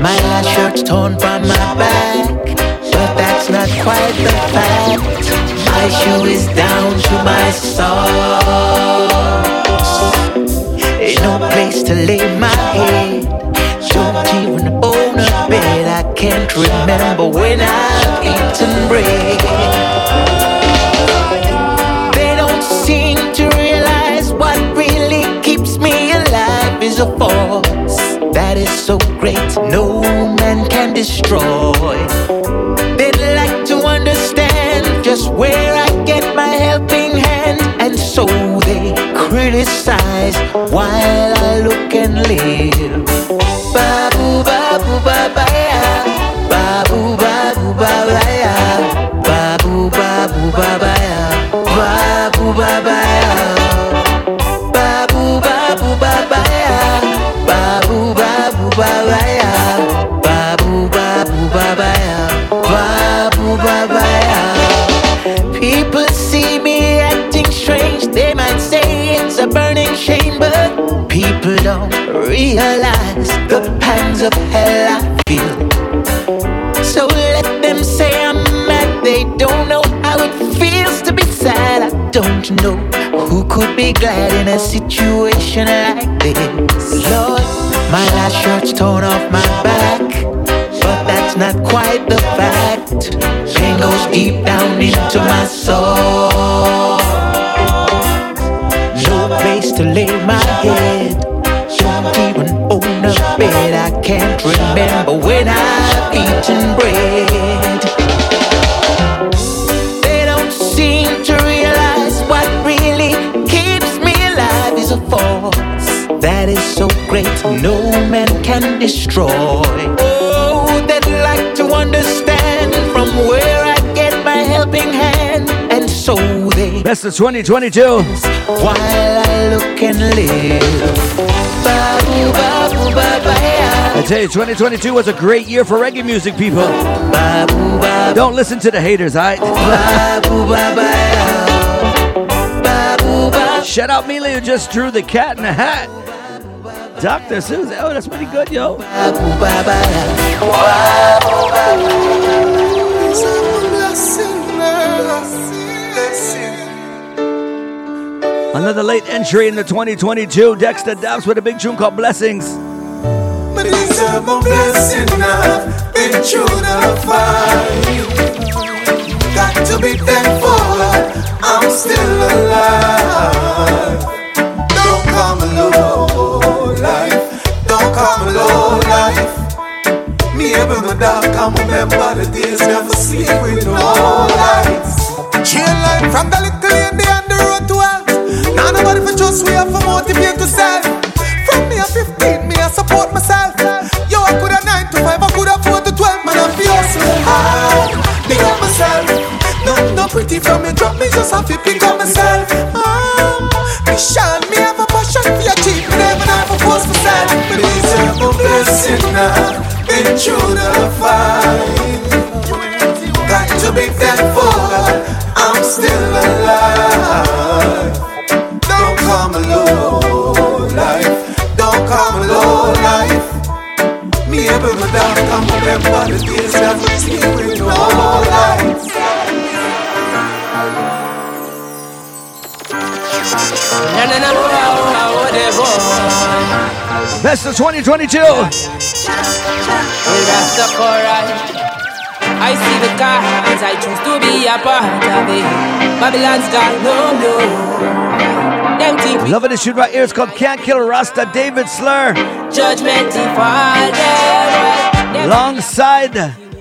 My last shirt's torn from my back, but that's not quite the fact. My shoe is down to my socks. Ain't no place to lay my head. Don't even own a bed. I can't remember when I've eaten bread. They don't seem to realize what really keeps me alive is a force that is so great no man can destroy. Just where I get my helping hand, and so they criticize while I look and live. Babu babu baba ya, babu babu baba people don't realize the pangs of hell I feel. So let them say I'm mad, they don't know how it feels to be sad. I don't know who could be glad in a situation like this. Lord, my last shirt's torn off my back, but that's not quite the fact. Pain goes deep down into my soul. No place to lay my head. Even own a bed. I can't remember when I've eaten bread. They don't seem to realize what really keeps me alive is a force that is so great no man can destroy. Oh, they'd like to understand from where I get my helping hand, and so they Best of 2022. while I look and live. I tell you, 2022 was a great year for reggae music, people. Don't listen to the haters, alright? Shout out Mila who just drew the cat in the hat. Dr. Susan, oh, that's pretty good, yo. Another late entry in the 2022. Dexta Daps with a big tune called Blessings. Blessing. Been through the. Got to be thankful. I'm still alive. Don't come alone, life. Don't come alone, life. Me ever the dark, I remember the days never sleep with no lights. Chain line from the Now nobody for trust we have to motivate to self. From me at 15, me I support myself. Yo, I could have 9 to 5, I could have 4 to 12, man, I'm fierce. High, big up myself. No, no pretty from me, drop me, just have to pick up myself. Um, me shine, me have a passion for your cheap, never never force myself. But deserve a blessing now, been through the fight. Got to be thankful, come remember the that we sleep with no lights. Na na na na. Best of 2022. Well, that's the chorus. I see the cards, I choose to be a part of it. Babylon's got no no. Them Loving this shoot right here. It's called Can't Kill a Rasta. David Slur. judgment them. Alongside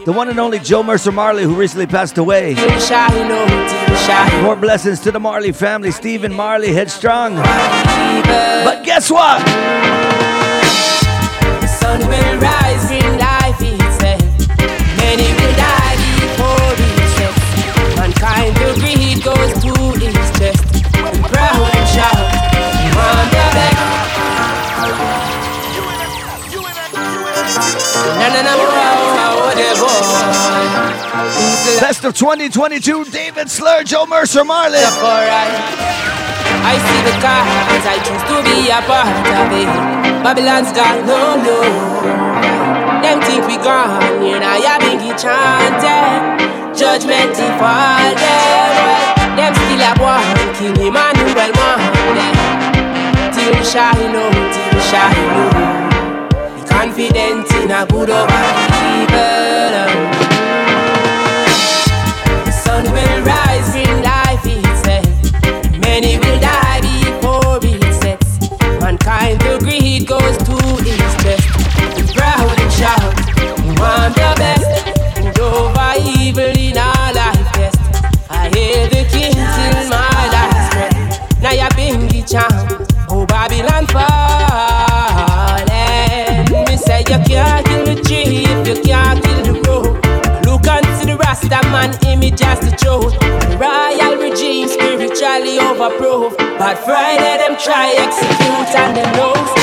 the one and only Jo Mersa Marley, who recently passed away. More blessings to the Marley family, Stephen Marley, headstrong. But guess what? The sun will rise in life itself. Many will die before it sets. Mankind will greed goes Best of 2022, David Slur, Jo Mersa Marley. I see the cards, I choose to be a part of it. Babylon's gone, no, no. Them think we gone, you know, ya big chanted. Judgment there. Them still a one, King Emmanuel Monday. Till shine, no, till shine, no. Be confident in good or evil. The sun will rise in life itself. Many will die before it sets. Mankind the greed goes to its best. Proud and shout, we want the best. And over evil in our life best. I hear the king till my last breath. Now you been the charm, can't kill the tree if you can't kill the road. Look unto the Rasta man image as the truth. Royal regime spiritually overproof. But Friday them try execute and them knows.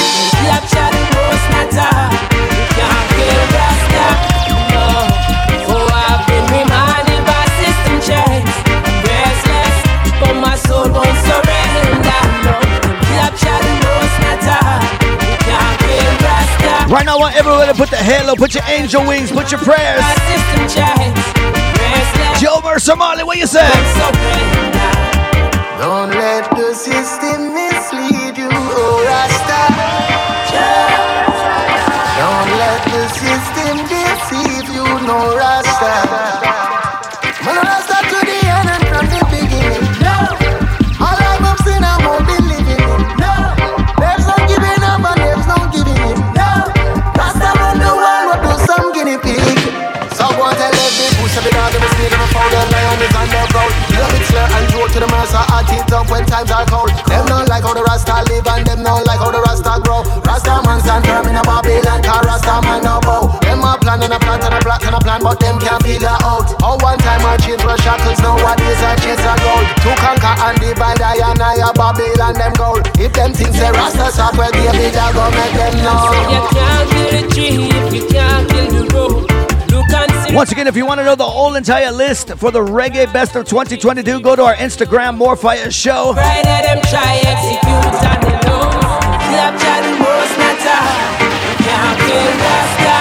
Right now, I want everyone to put the halo, put your angel wings, put your prayers. Jo Mersa Marley, what you say? Don't let the system mislead times are cold. Them don't like how the Rasta live and them don't like how the Rasta grow. Rasta man stand firm in a Babylon, cause Rasta man no bow. Them a plan and a plan and a plot and a plan, but them can't figure out. How one time I change for shackles, nowadays I chase a gold. To conquer and divide, I and I a Babylon, them gold. If them things say Rasta stop, well, David, I go make Once again, if you want to know the whole entire list for the Reggae Best of 2022, go to our Instagram, More Fire Show. Friday them try execute and they know. Capture the most matter. You can't kill Rasta.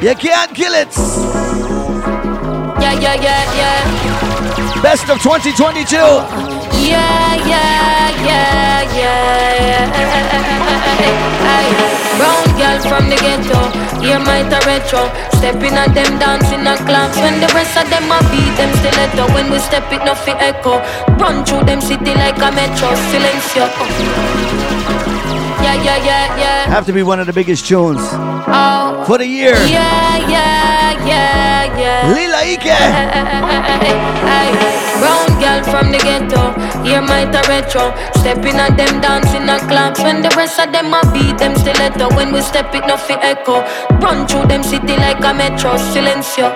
you can't kill it. Yeah, yeah, yeah, yeah. Best of 2022. Yeah, yeah, yeah, yeah. Yeah. Brown girl from the ghetto, hear my retro. Stepping at them dancing a claps when the rest of them a beat them stiletto. When we step it, nothing echo. Run through them city like a metro, silencio. Yeah, yeah, yeah, yeah. Have to be one of the biggest tunes Oh. for the year. Yeah, yeah, yeah, yeah. Lila Ike. Brown girl from the ghetto, hear my retro. Stepping at them dancing a claps when the rest of them a beat them stiletto. When we step it, nothing echo. Run through them city like a metro, silencio.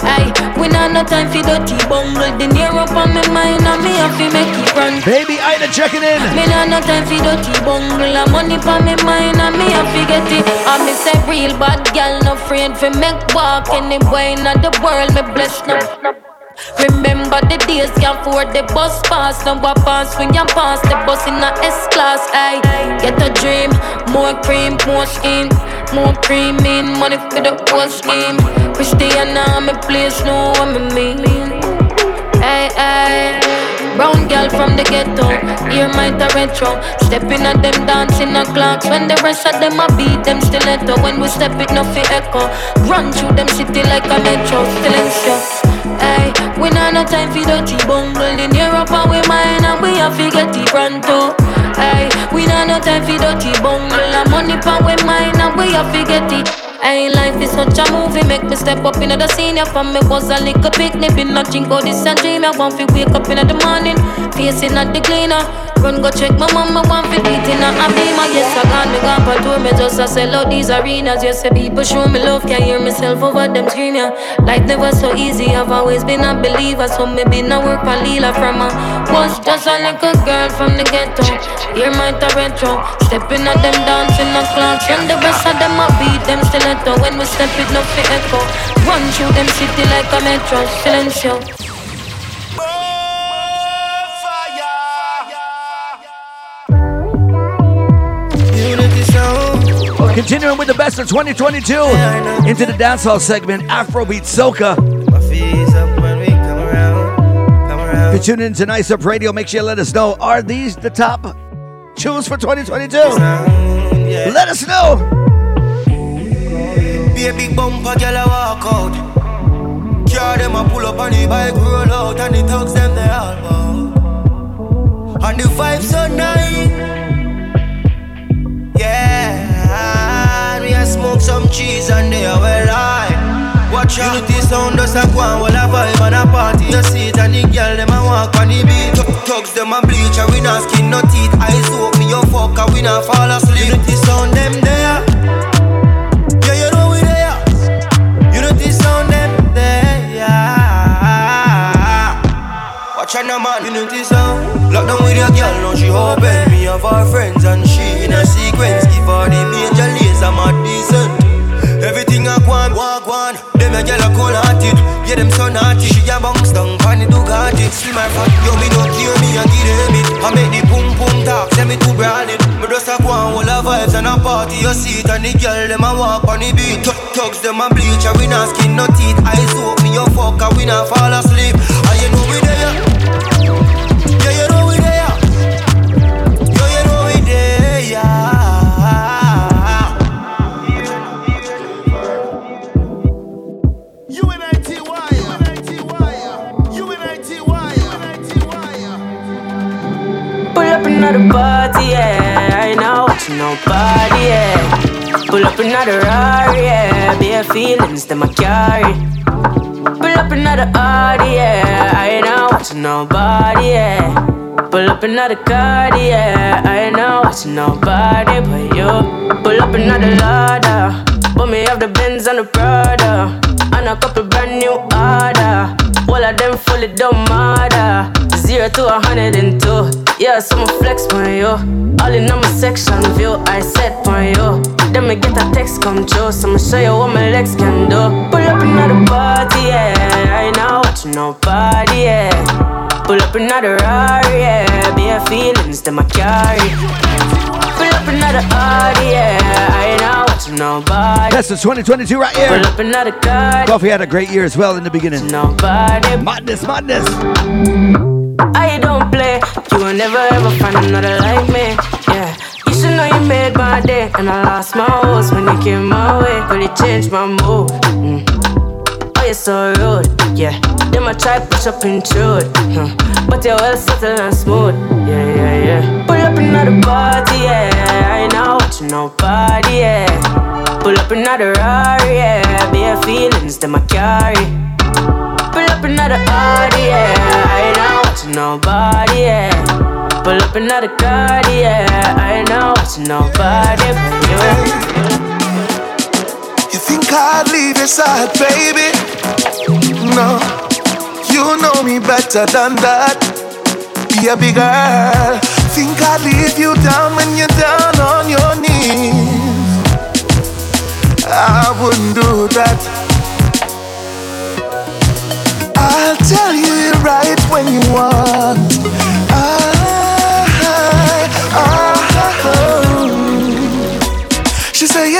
Aye, we not no time for dirty bungle. The near up on my mind and me have to make it run. Baby Ida checking in. Me not no time for dirty bungle. A money for me mind and me have to get it. I me say real bad girl, no afraid for make walk any boy in the world. Me bless no. Remember the days can't afford the bus pass. Now what pass when you pass the bus in a S class. Ay, get a dream, more cream, more skin, more cream in money for the whole scheme. Christiana, me please know what me mean. Ay, ay. Brown girl from the ghetto, hear my retro. Stepping at them dancing a clocks. When the rest of them a beat them stiletto. When we step it, nothing echo. Run through them city like a metro, silencio. Hey, we not no time for dirty bungle in Europe and we mine and we have to get it pronto. Hey, we not no time for dirty bungle and money pan we mine and we have to get it. Hey, life is such a movie, make me step up in the senior from me was a little picnic, been nothing but this a dream. I want to wake up in the morning, facing at the cleaner. Run go check my mama, want to eat in a beamer. Yes, I got me gone for tour, me just a sell out these arenas. Yes, say people show me love, can hear myself over them scream, yeah. Life never so easy, I've always been a believer, so me been a work for Lila from a was just a little girl from the ghetto. Hear my retro, stepping at them dancing a class, and the rest of them a beat them stiletto. When we step it, no fit echo. Run through them city like a metro, silencio. Continuing with the best of 2022 into the dancehall segment, Afrobeat Soca. If you're tuning into Nice Up Radio, make sure you let us know are these the top tunes for 2022? Let us know. Be a big bumper, girl, I walk out. Car them a pull up on the bike, roll out, and the thugs them they all bow. And the vibe so nice, yeah. Smoke some cheese and they are well high. Watch out. Unity sound does a go while a vibe and a party. You see and the girl them a walk on the beat. Thugs them a bleach and we not skin no teeth. Eyes open, me your fuck and we not fall asleep. Me too branded. Me just a go on, all the vibes and a party. You see it and the girl them a walk on the beat. Tug- Tugs them a bleach, and we not skin no teeth. Eyes open, me your fuck, and we not fall asleep. Another Rari, ah, yeah. Bare feelings that I carry. Pull up another Audi, yeah. I ain't not watching nobody, yeah. Pull up another car, yeah. I ain't not watching nobody but you. Pull up another Lada. But me have the Benz and the Prada. And a couple brand new order. All of them fully don't matter. Zero to a hundred and two. Yeah, so I'ma flex on you. All in on my section view, I set on you. Then me get a text come so I'ma show you what my legs can do. Pull up another party, yeah. I ain't not watching nobody, yeah. Pull up another Rari, yeah. Bare feelings that I carry. Pull up another Audi, yeah. I ain't not watching nobody. Best of 2022 right here. Pull up another car. Koffee had a great year as well in the beginning. Nobody. Madness, madness. I don't play. You will never ever find another like me. Yeah. You know you made my day. And I lost my horse when you came my way. But it changed my mood. Mm. Oh, you're so rude. Yeah. Then I try push up intrude. Huh. But you're well settled and smooth. Yeah, yeah, yeah. Pull up another party, yeah. I ain't not watching nobody, yeah. Pull up another Rari, yeah. Bare feelings that I carry. Pull up another Audi, yeah. I ain't not watching nobody, yeah. Pull up another car, yeah. I not watching nobody but you. You think I'd leave your side, baby? No, you know me better than that. Baby girl, think I'd leave you down when you're down on your knees. I wouldn't do that. I'll tell you right when you want. Ah,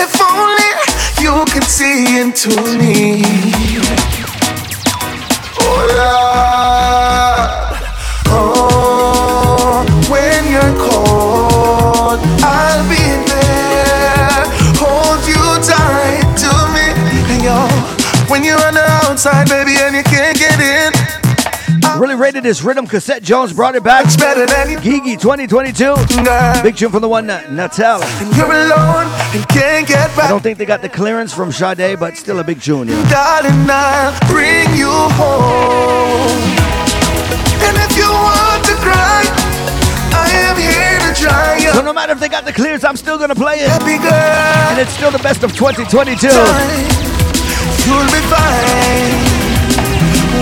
if only you could see into me. Oh Lord, oh when you're cold, I'll be there, hold you tight to me. And yo, when you're on the outside, baby, and you Really rated this rhythm. Cassette Jones brought it back. Gigi 2022. Big tune from the one uh, that Natal. You're alone and can't get back. I don't think they got the clearance from Sade, but still a big tune. Know? Darling, I'll bring you home. And if you want to cry, I am here to try you. So no matter if they got the clearance, I'm still gonna play it. Happy girl. And it's still the best of 2022. You'll be fine.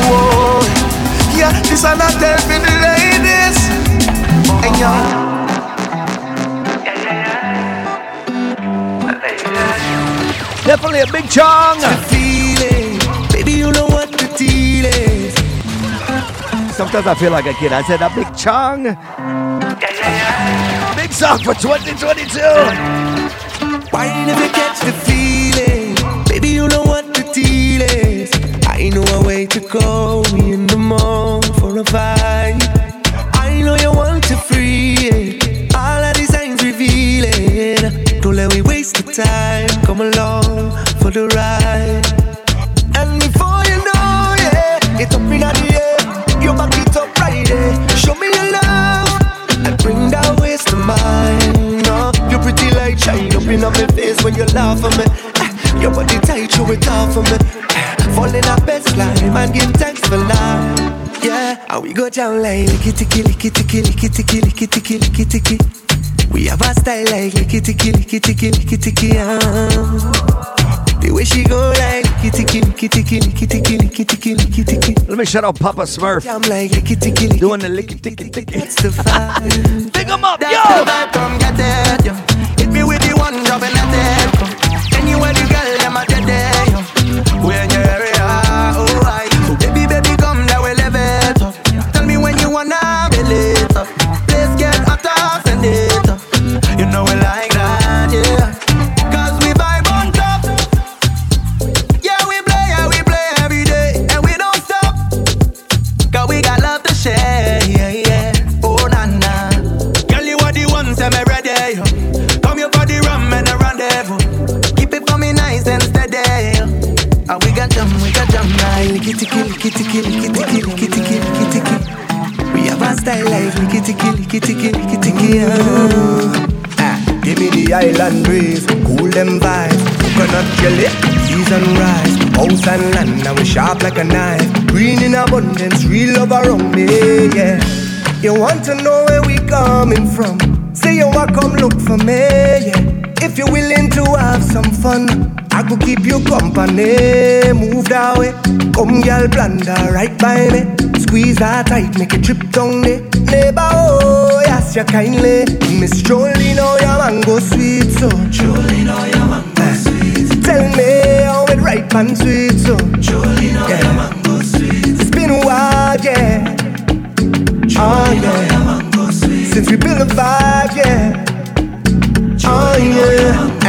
Whoa. Yeah, this are not tell for the ladies. And y'all. Definitely a big chong. Feeling, baby, you know what the deal is. Sometimes I feel like a kid. I said a big chong. Big song for 2022. Why never catch the feeling? Baby, you know what the deal is. I know a way to go in the mall for a vibe. I know you want to free it. All of the signs revealing. Don't let me waste the time. Come along for the ride. And before you know, yeah, it's up in the air. You back it up right there. Show me your love and bring that waist to mine. No, you're pretty like shine up in my face when you laugh at me. Your body tight, show it off for me. Fall in our best climb and give thanks for life. Yeah, and we go down like licky ticky licky ticky licky ticky licky ticky licky ticky. We have a style like licky ticky licky ticky licky ticky. The way she go like licky ticky licky ticky licky ticky licky ticky licky ticky. Let me shout out Papa Smurf. I'm like licky ticky licky. Doing the licky ticky ticky. That's the vibe. Big 'em up, yo. That's the vibe, come get it, yo. licky ticky licky ticky licky ticky licky ticky. We have a style like licky ticky licky ticky licky ticky. Ah, give me the island breeze, cool them vibes. Coconut jelly, season rice, house and land, Now we sharp like a knife. Green in abundance, real love around me. Yeah. You want to know where we coming from? Say you want come look for me. Yeah. If you're willing to have some fun. I could keep you company. Move that way, come girl, blunder right by me. Squeeze that tight, make it trip down there. Neighbor, oh, yes, you kindly. Miss Jolie, know oh, your mango sweet, so. Jolie, know oh, your mango eh. sweet. Tell me how it ripe and sweet, so. Jolie, know oh, your mango sweet. It's been a while, yeah. Oh, yeah. your mango sweet. Since we built a vibe, yeah. Oh, yeah. Hey, yo,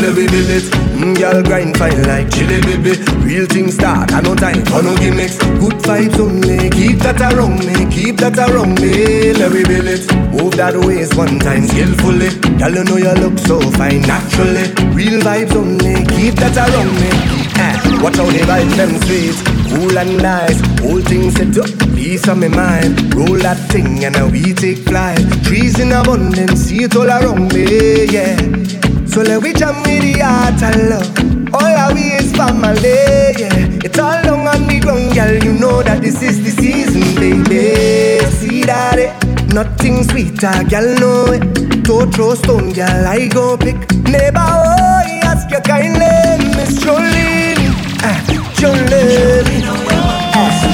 me build it. Mm, girl, grind fine like chili, baby. Real things start, I no time for no gimmicks. Good vibes only, keep that around me, keep that around me. Let me build it. Move that waist one time skillfully. Girl, you know you look so fine naturally. Real vibes only, keep that around me. Eh, watch how the vibes them sweet, cool and nice. Whole thing set up, peace on my mind. Roll that thing and now we take flight. Trees in abundance, see it all around me, yeah. So let we jam with the heart and love. All our we is family, yeah. It's all long on the ground, girl. You know that this is the season, baby. See that it? Nothing sweeter, girl, know it. To throw stone, girl, I go pick. Neighbor, oh, he ask you kindly, Miss Jolene. Ah, Jolene. Ah,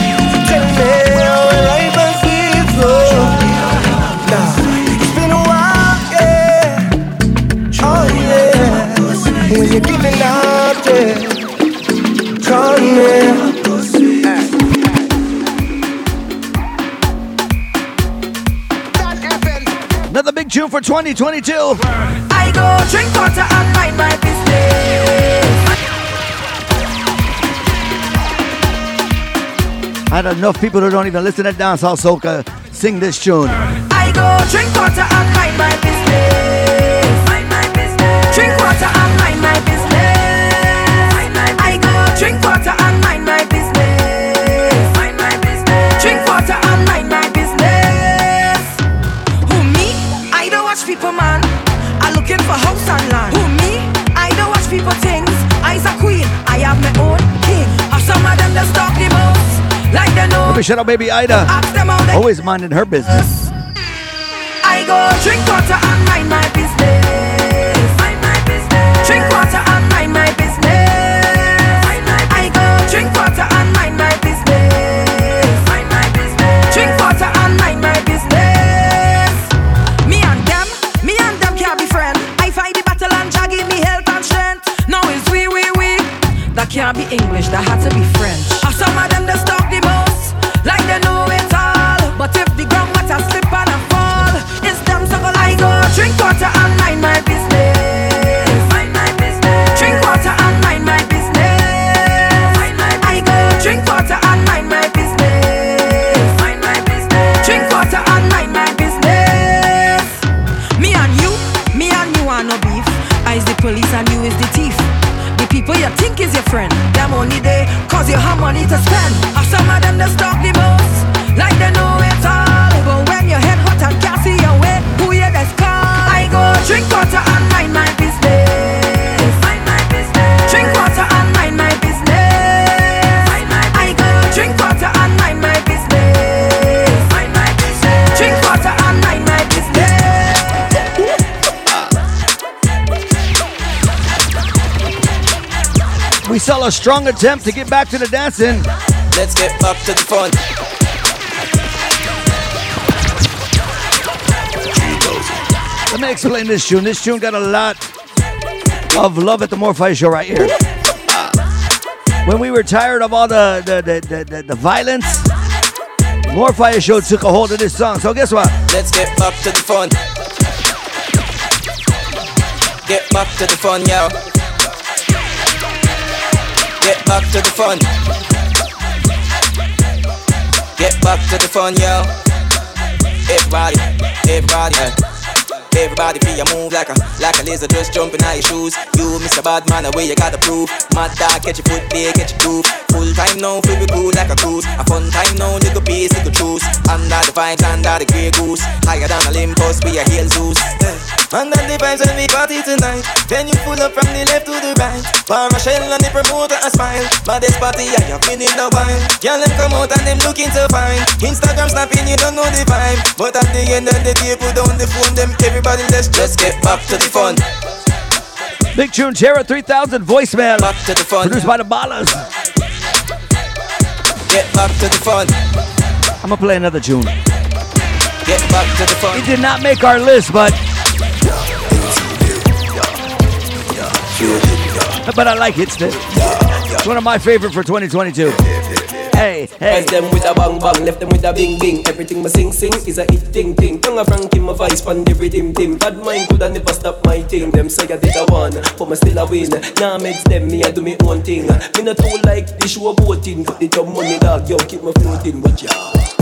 Another big tune for 2022. I go drink water and mind my business. I had enough people who don't even listen to dancehall soca sing this tune. I go drink water and mind my business. Drink water and mind my business. Mind my business. Drink water and mind my business. Who me? I don't watch people, man. I looking for house and land. Who me? I don't watch people things. I's a queen. I have my own king. Of some of them just talk the most. Like they know. Let me shout out baby Ida. Always minding her business. I go drink water and mind my business. Be English, that had to be French. And some of them they talk the most, like they know it all. But if the ground water slip and I fall, it's them so I go oh, drink water and mind my business. People you think is your friend, them only they cause you have money to spend. And some of them they talk the most, like they know it all. But when your head hot and can't see your way, who you best call? I go drink water and mind my business. Saw a strong attempt to get back to the dancing. Let's get back to the fun. Let me explain this tune. This tune got a lot of love at the More Fire Show right here. Uh, when we were tired of all the the, the, the, the, violence, More Fire Show took a hold of this song. So guess what? Let's get back to the fun. Get back to the fun, yo. Get back to the fun. Get back to the fun, yo. Everybody, everybody. Everybody feel you move like a like a laser just jumping out your shoes. You Mr. Bad Man, away you gotta prove. Mad dog, catch your foot there, catch your groove. Full time now, feel we cool like a cruise. A fun time now, little piece, little choose. Under the vibes, under the grey goose. Higher than Olympus, we a heel Zeus. Under the vibes when we party tonight. Then you pull up from the left to the right. Bar Michelle and the promoter a smile. But this party, I have been in a while. Y'all them come out and them looking so fine. Instagram snapping, you don't know the vibe. But at the end of the day, put down the phone, them everybody let's just get back to the fun. Big Tune Terra 3000 voicemail. Back to the fun. Produced by the Ballers. Get back to the fun. I'm gonna play another tune. Get back to the fun. It did not make our list, but but I like it still. It's one of my favorite for 2022. Hey, hey. Them with a bang bang, left them with a bing bing. Everything my sing sing is a hit ting ting. Tongue a Frankie, my vice pan the rhythm. Bad mind coulda never stop my thing. Them say I did a one, but me still a win. Nah meds them, me I do me own thing. Me not too like the show boating. Got the job money dog, yo keep me floating. Watch ya.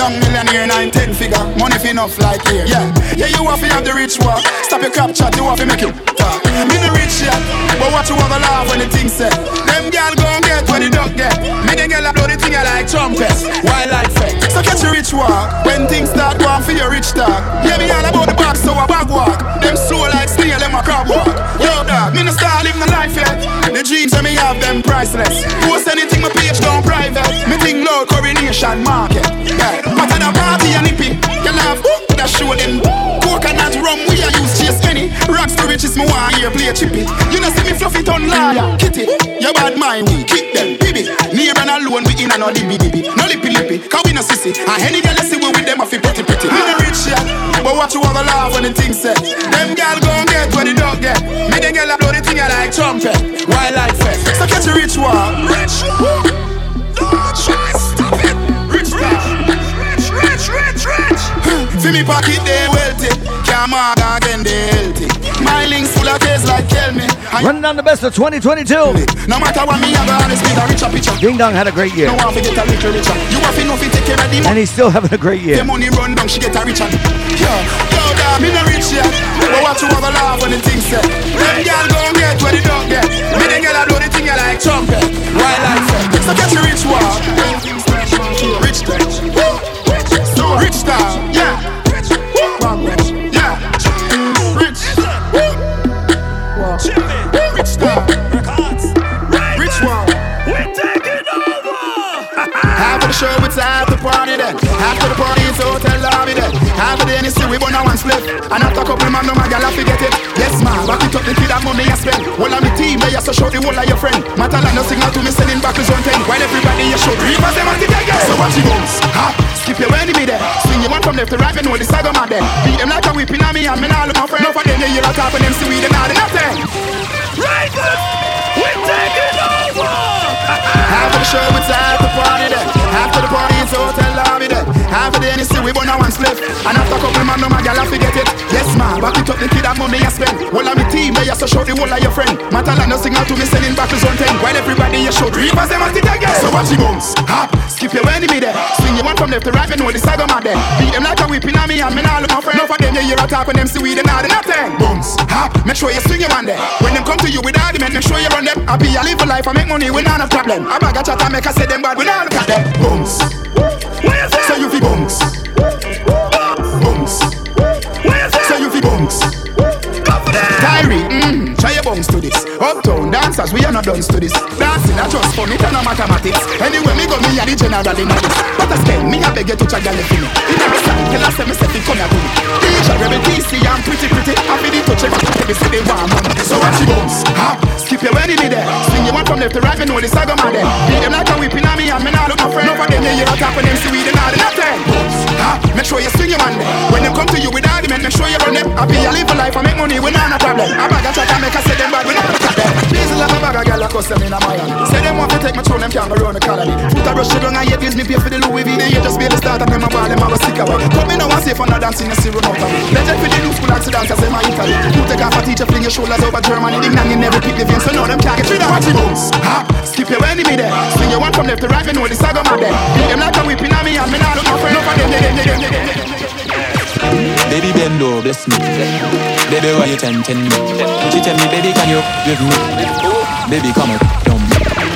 Young millionaire, nine ten figure, money fi enough like here. Yeah, yeah, you want fi have the rich walk. Stop your crap chat, you want fi make it talk. Me the rich yet, but what you want to laugh when the thing said? Them gal gon' get what the duck get. Me the gal blow the thing I like trumpets, wild like fake. So catch your rich walk when things start going for your rich talk. Yeah, me all about the box, so I bag walk. Them slow like snail, them a crab walk. Yo, dog, me no start living the life yet. The dreams that me have them priceless. Post anything my page down private. Me think low coronation market. Yeah, but at a party and hippie, you love that show them. Coconut rum we a use chase any. Rocks to riches me want here play chippy. You know see me fluffy ton liar, kitty. Your bad mind we kick them, baby. Near and alone we in and no dibby dibby. No lippy lippy, cause we no sissy. And any girl you see we with them a fi pretty pretty. Me no rich yet, but what you have a laugh when the thing said. Them gal gon' get what the dog get. Me the girl a blow the thing I like trumpet. Wild like fest. So catch a rich one. Rich. Stop Feel me pocket they wealthy. Again they healthy. My links full of taste like tell me. Running down the best of 2022. No matter what me, I go honest with a richer picture. Ding Dong had a great year. No one forget a little richer. You have to know fi take care of the And he's still having a great year. The money run down, she get a richer. Yo, yo, dog, me no rich yet. But you have a laugh when the thing said. Them gon' get dog get. Me the a do the thing like trumpet. Why like get your rich one. Rich. Rich style. Yeah. Yeah. Show it's the party then. After the party it's hotel lobby then. Of the NSC we burn a one split. And after a couple man no my gal I forget it. Yes man, back it up the kid that money I spend. All of me team they so show the whole of your friend. Matter like no signal to me selling back is one thing. While everybody you show reapers them at the beg So watch you bounce. Ha, skip your enemy there. Swing your one from left to right, you know the side of my there. Beat them like a whipping on me and me now look my friend. No for them they hear a top and them see we them not nothing. Right we're taking over. Half of the show it's half the party then. After the party it's hotel lobby then. Half of the NSC we burn a one split. And after a couple man no my gal forget it. Yes man, back it up the kid that money I spend. All of me team they so show the whole of your friend. Matter like no signal to me selling back is one thing. While everybody you show reapers them at it again. So watch the bounce. Hop, skip your enemy there. Swing your one from left to right, you know the saga man there. Beat them like a whipping on me and me now look my friend. No for them you hear a top and them see we them not nothing. Bounce, hop, make sure you swing your one there. When them come to you with argument, make sure you run them. I be a live a life, I make money, we not a problem. I bag a chat, I make a say them bad, we not look at them. Bounce. So you fi bounce. Bounce. So you fi bounce. Tyree, your bounce to this. Uptown dancers, we are not done to this. Dancing, I just fun, it and no mathematics. Anyway, me go, me a the general in this. But I spend, me a beg you to gal for me. In a side, tell us me set it come to me. DJ Rebel TC, I'm pretty pretty. To touch it, but they say they want money. So watch you bounce, ha, skip your enemy there. Swing your one from left to right, me know the saga man there. Beat them like a whipping on me, and me now look my friend. No for them, they hear a top and them see we the not nothing. Bounce, ha, make sure you swing your man. When them come to you with argument, make sure you run them. I be a live a life, I make money, we not a problem. I bag a chat, I make a say them bad, we not look at them. These like a bag of gal, I cuss them in a Miami. Say them want to take my throne, them can't go round the colony. Put a brush down and yet gives me pay for the Louis V. They just be the start and them a ball, them have a stick away. Come in now and say for no dancing, you see remote of me. Legend for the new school accident, cause them a Italy. You take off a teacher, fling your shoulders over Germany. The nanny never pick the vein, so now them can't get rid of Watch the bounce. Ha, skip your enemy there. Swing your one from left to right, you know the saga man there. Beat them like a whipping on me, and me now look my friend. No for them, they, they, they, they, they, they, they. Baby bend over, bless me. Baby, why you tempting me? She tell me, baby, can you give me? Baby, come on, come.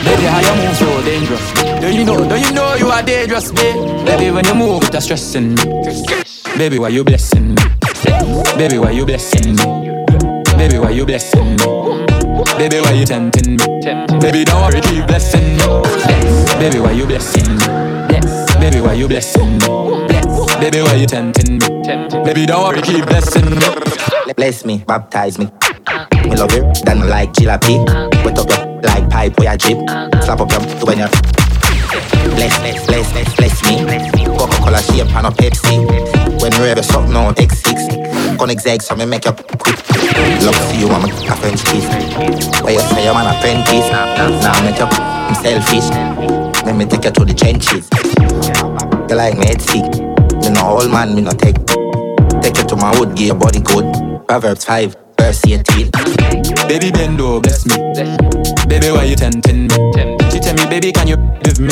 Baby, how you move so dangerous? Do you know? Do you know you are dangerous, babe? Baby, when you move, it's stressing me. Baby, why you blessing me? Baby, why you blessing me? Baby, why you blessing me? Baby, why you tempting me? Baby, don't worry, keep blessing me. Baby, why you blessing me? Baby, why you blessing me? Baby, why you tempting me? Baby, don't worry, keep blessing me. Bless me, baptize me. Me love you, than like jalopy. Wet up your like pipe where I drip. Slap up your when you Bless, bless, bless, bless, bless me. Coca-Cola shape and a Pepsi. When you ready, something on X6. Gonna exeg so me make you quick. Love see you, I'm a French kiss. Where you say I'm an apprentice. Now make you I'm selfish. Let me take you to the trenches. You like me, it's sick. No old man, me no take. Take you to my wood, get your body good. Proverbs 5, verse 18. Baby, bend over, bless me. Baby, why you tempting me? She tell me, baby, can you give me?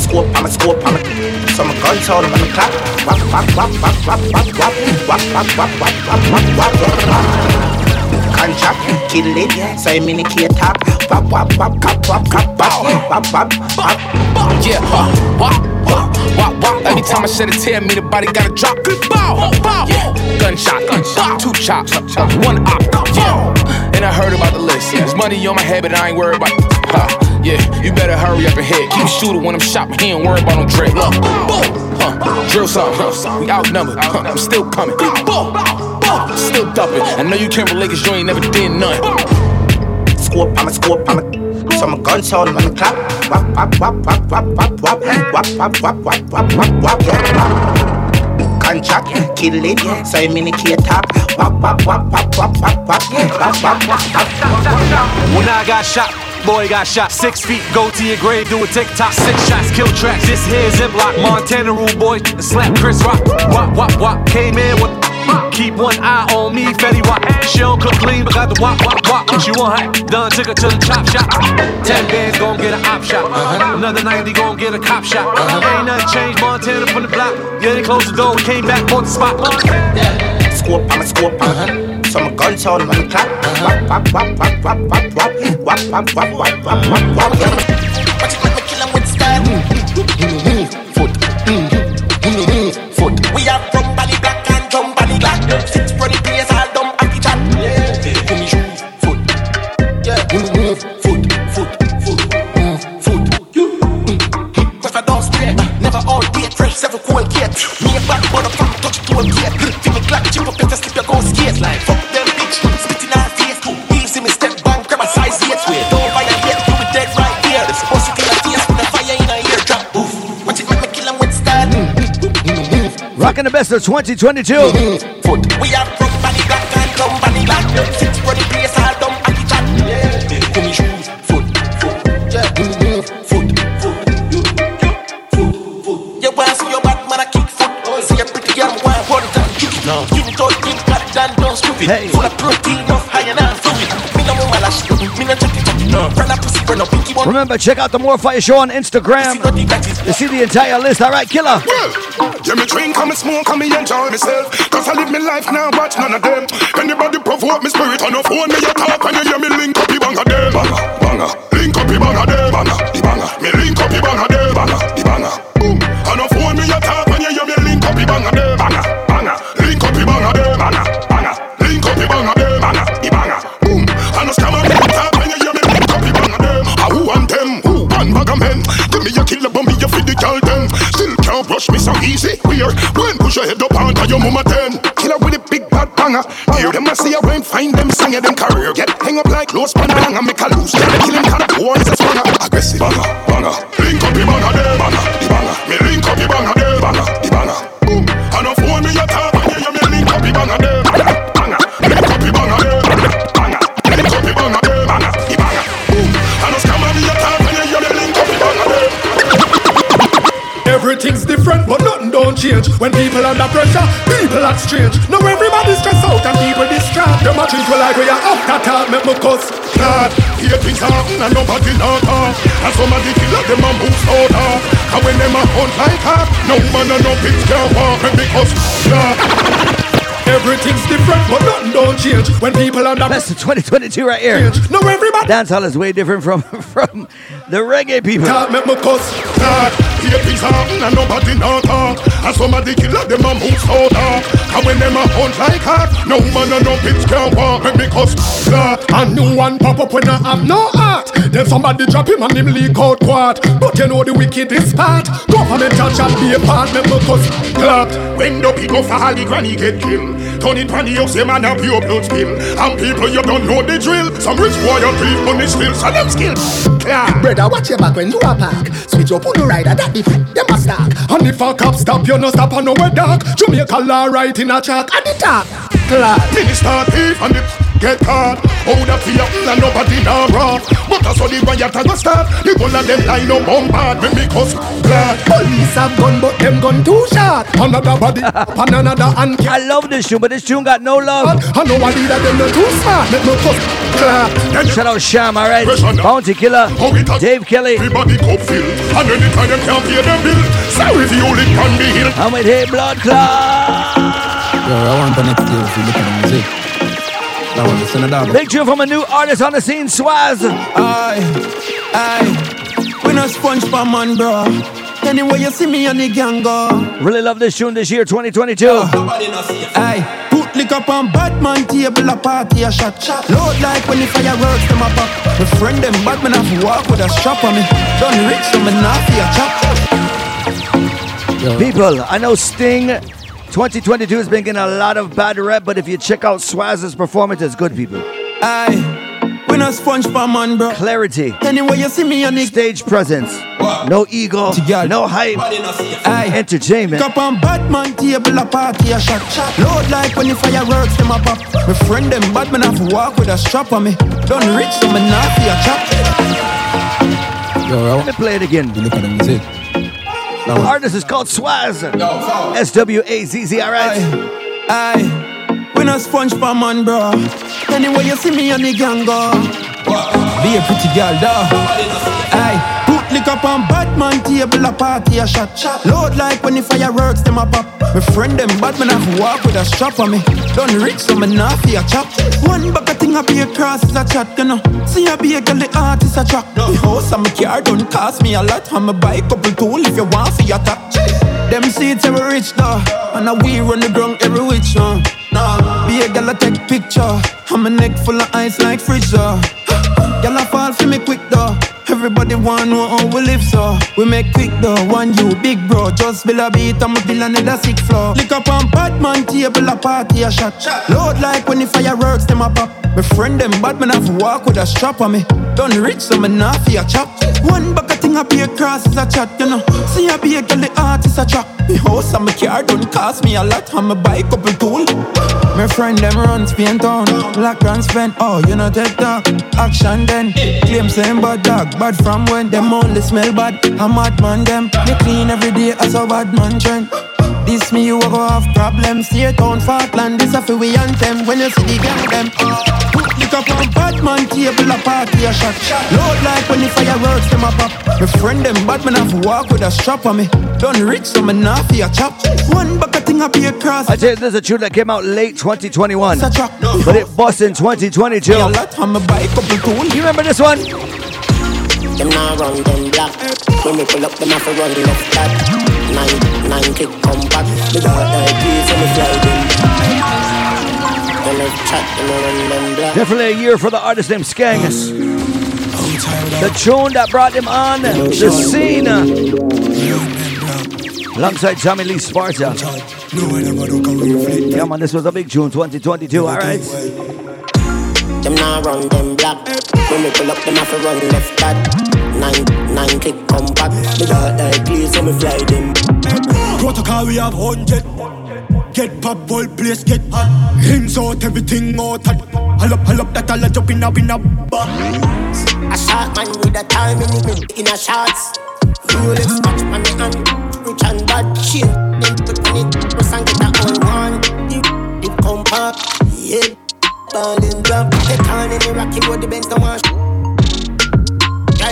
Scope, I'm a scope, I'm a So my guns all on the clock Wap, wap, wap, wap, wap, wap, wap Wap, wap, wap, wap, wap, wap, wap, wap Contract, kill it, so I'm in the key top Wap, wap, wap, wap, wap, wap, wap Wap, wap, wap Yeah, wap, wap, wap, wap, wap Every time I shed a tear, me the body gotta drop. Bow, bow, gunshot, gunshot. Two chops, one op, yeah. And I heard about the list, yeah There's money on my head, but I ain't worried about ha. Yeah, you better hurry up and hit. Keep shooting when I'm but he ain't worried about no. Look, boom, huh, drill something, we outnumbered, huh, I'm still coming. Boom, boom, still dumping. I know you can't relate cause you ain't never did none. Scope, I'm a scope, I'm a So my gun sound on the clock Wap, wap, wap, wap, wap, wap, wap Wap, wap, wap, wap, wap, wap, wap, wap Contract, kill it, so I'm in the key top Wap, wap, wap, wap, wap, wap, wap Wap, wap, wap, wap When I got shot Boy got shot six feet, go to your grave, do a TikTok. Six shots, kill tracks. This here Ziploc, Montana rule boy, and slap Chris Rock. Wop, wop, wop, came in with. Keep one eye on me, Fetty Wap. She don't cook clean, but got the wop, wop, wop. She want hot, done, took her to the chop shop. Ten bands gon' get an op shot. Another 90 gon' get a cop shot. Ain't nothing changed, Montana from the block. Yeah, they closed the door, came back on the spot. Scope, I'm a scope, I'm a some gun sound man clap. Wap wap wap wap wap wap wap wap wap wap wap wap wap wap. Rocking the best of 2022. We are from body black and come body black. Six running place all dumb and the chat. Give me shoes, foot, foot, yeah, foot, foot, You want see your bad man a kick foot? See a pretty girl want hold it and kick it. No. Give it all, give it don't stupid. Hey. Full of protein, enough higher than fluid. Me no more lash, me no chucky chucky. No. A pussy, friend a pinky one. Remember, check out the More Fire Show on Instagram. You see the entire list. All right, killer. Yeah, me drink, and me smoke, and me enjoy myself. Cause I live my life now, watch none of them. Anybody provoke me spirit on the phone, me you talk, and you hear me link up the bang of them. Banger, banga, onto your mama ten. Killer with a big bad banger. Hear them I see a rain, find them, sing them career. Get hang up like close pan bang and make a loose. Kill him, of boy is a swanger. Aggressive banger, banger. Link up the banger there, banger, under pressure, people act strange. Now everybody stress out and people distract. Them a we like we are up that talk, make me cuss. God, here things happen and nobody not talk. And somebody kill up them and move so dark. And when them a hunt like hawk, no man and no bitch can walk because God. Everything's different, but nothing don't change. When people under Best of 2022 right here. No everybody. Dancehall is way different from from the reggae people. God make me cuss. Things happen and nobody not talk. And somebody kill up them and move so dark. And when them a hunt like hawk, no man and no bitch can walk and because God. A new one pop up when I have no heart. Then somebody drop him and him leak out quart. But you know the wickedest part. Government a chat be a part, make me cuss. Clap. When the people fall, the granny get killed. Turn it pan the house, them and a pure blood spill. And people you don't know the drill. Some rich boy you thief money still, so them skill. Clap. Brother, watch your back when you a park. Switch up on the rider, that different. Them a stack. And if a cop stop, you no stop on nowhere dark. Jamaica law right in a chalk at the top. Clap. Minister thief and the get caught. How the fear and nobody now rock. But that's how the riot a go start. The whole of them line up bombard when me cuss glad. Police have gun, but them gun too short. Another body, and another and I love this tune, but this tune got no love. I know what leader them not too smart. Make me cuss. Clap. Shout out Sham, alright. Bounty Killer, Dave Kelly. Everybody cup feel. And anytime them can't pay them bill. Sorry if you only can be healed. I'm with Hey Blood Clot. Yo, I want to next year if you look at the music. That one, listen to that. Big tune from a new artist on the scene, Swazz. Aye, aye. We no sponge for man, bro. Anyway, you see me on the gang go. Really love this tune this year, 2022. Aye, put lick up on Batman table, a party, a shot. Load like when the fireworks them a pop. My friend them Batman have to walk with a strap on me. Done rich, so me not for a chop. People, I know Sting 2022 has been getting a lot of bad rep, but if you check out Swazz's performance, it's good, people. Aye, we no sponge for man, bro. Clarity, Anyway, you see me on the stage presence, no ego, no hype, Aye. entertainment. Cup on Batman table, a party, a shot. Load like when the fireworks them a pop. My friend them Batman have walk with a strap on me. Done rich, so me not for a chop. Yo, Let me play it again. You look at. The artist is called Swazz. S W A Z Z, alright? Aye, we no sponge for man, bro. Anyway, you see me on the gang go. Be a pretty girl, though. Lick up on Batman table, a party a shot. Load like when the fireworks them a pop. My friend them bad man have walk with a strap on me. Done rich so me not fi a chop. One bucket thing a be a cross is a chat, you know. See a be a girl the artist a track. The house and my car don't cost me a lot. And my bike couple tool if you want for your top. Them seats are rich though, and a we run the ground every which one. Nah, be a girl a take picture. I'm a neck full of ice like though. Girl a fall for me quick though. Everybody want know how we live so We make quick though, one you big bro. Just build a beat we build another six floor. Lick up on Batman table, a party a shot. Load like when the fireworks them a pop. My friend them bad man have walk with a strap on me Done rich so me fi a chop. One bucket thing be a cross is a chat you know. See a be a girl the artist a trap Me house and my car don't cost me a lot And my bike couple tool. My friend them run Spain town. Black grand spend, oh you know take that Action then, claim same bad dog. Bad from when them only smell bad. A madman them, they clean every day as a bad man trend this me you a go have problems. Stay town Falkland This a fi we anthem When you see the gang them ah. Put lick up on Batman table a party a shot. Load like when the fireworks them a pop. My friend them bad man have walk with a strap on me. Done rich so me not fi a chop. One bucket thing a be a cross. I tell you, this a tune that came out late 2021, but it bust in 2022. You remember this one? Them now run them black. When me pull up, them have to run left back. Nine, nine kick. Definitely a year for the artist named Skeng. The tune that brought him on the scene. Alongside Tommy Lee Sparta. Yeah, man, this was a big tune, 2022, alright? Them now run them black. When me pull up, them have to run left back. Nine, nine kick come back. Me got that keys and me fly them. Protocol we have hundred. Get pop whole place get hot. Hands out, everything out hot. Hull up, hull up, that all a jump in a in a bar. A shot man with a time in the in a shots. Rolex watch on the hand. Rich and bad shit. Then put on it. Press and get a whole one. It come back. Yeah. Ballin' drop. Get on in the rocky road. The Benz don't want.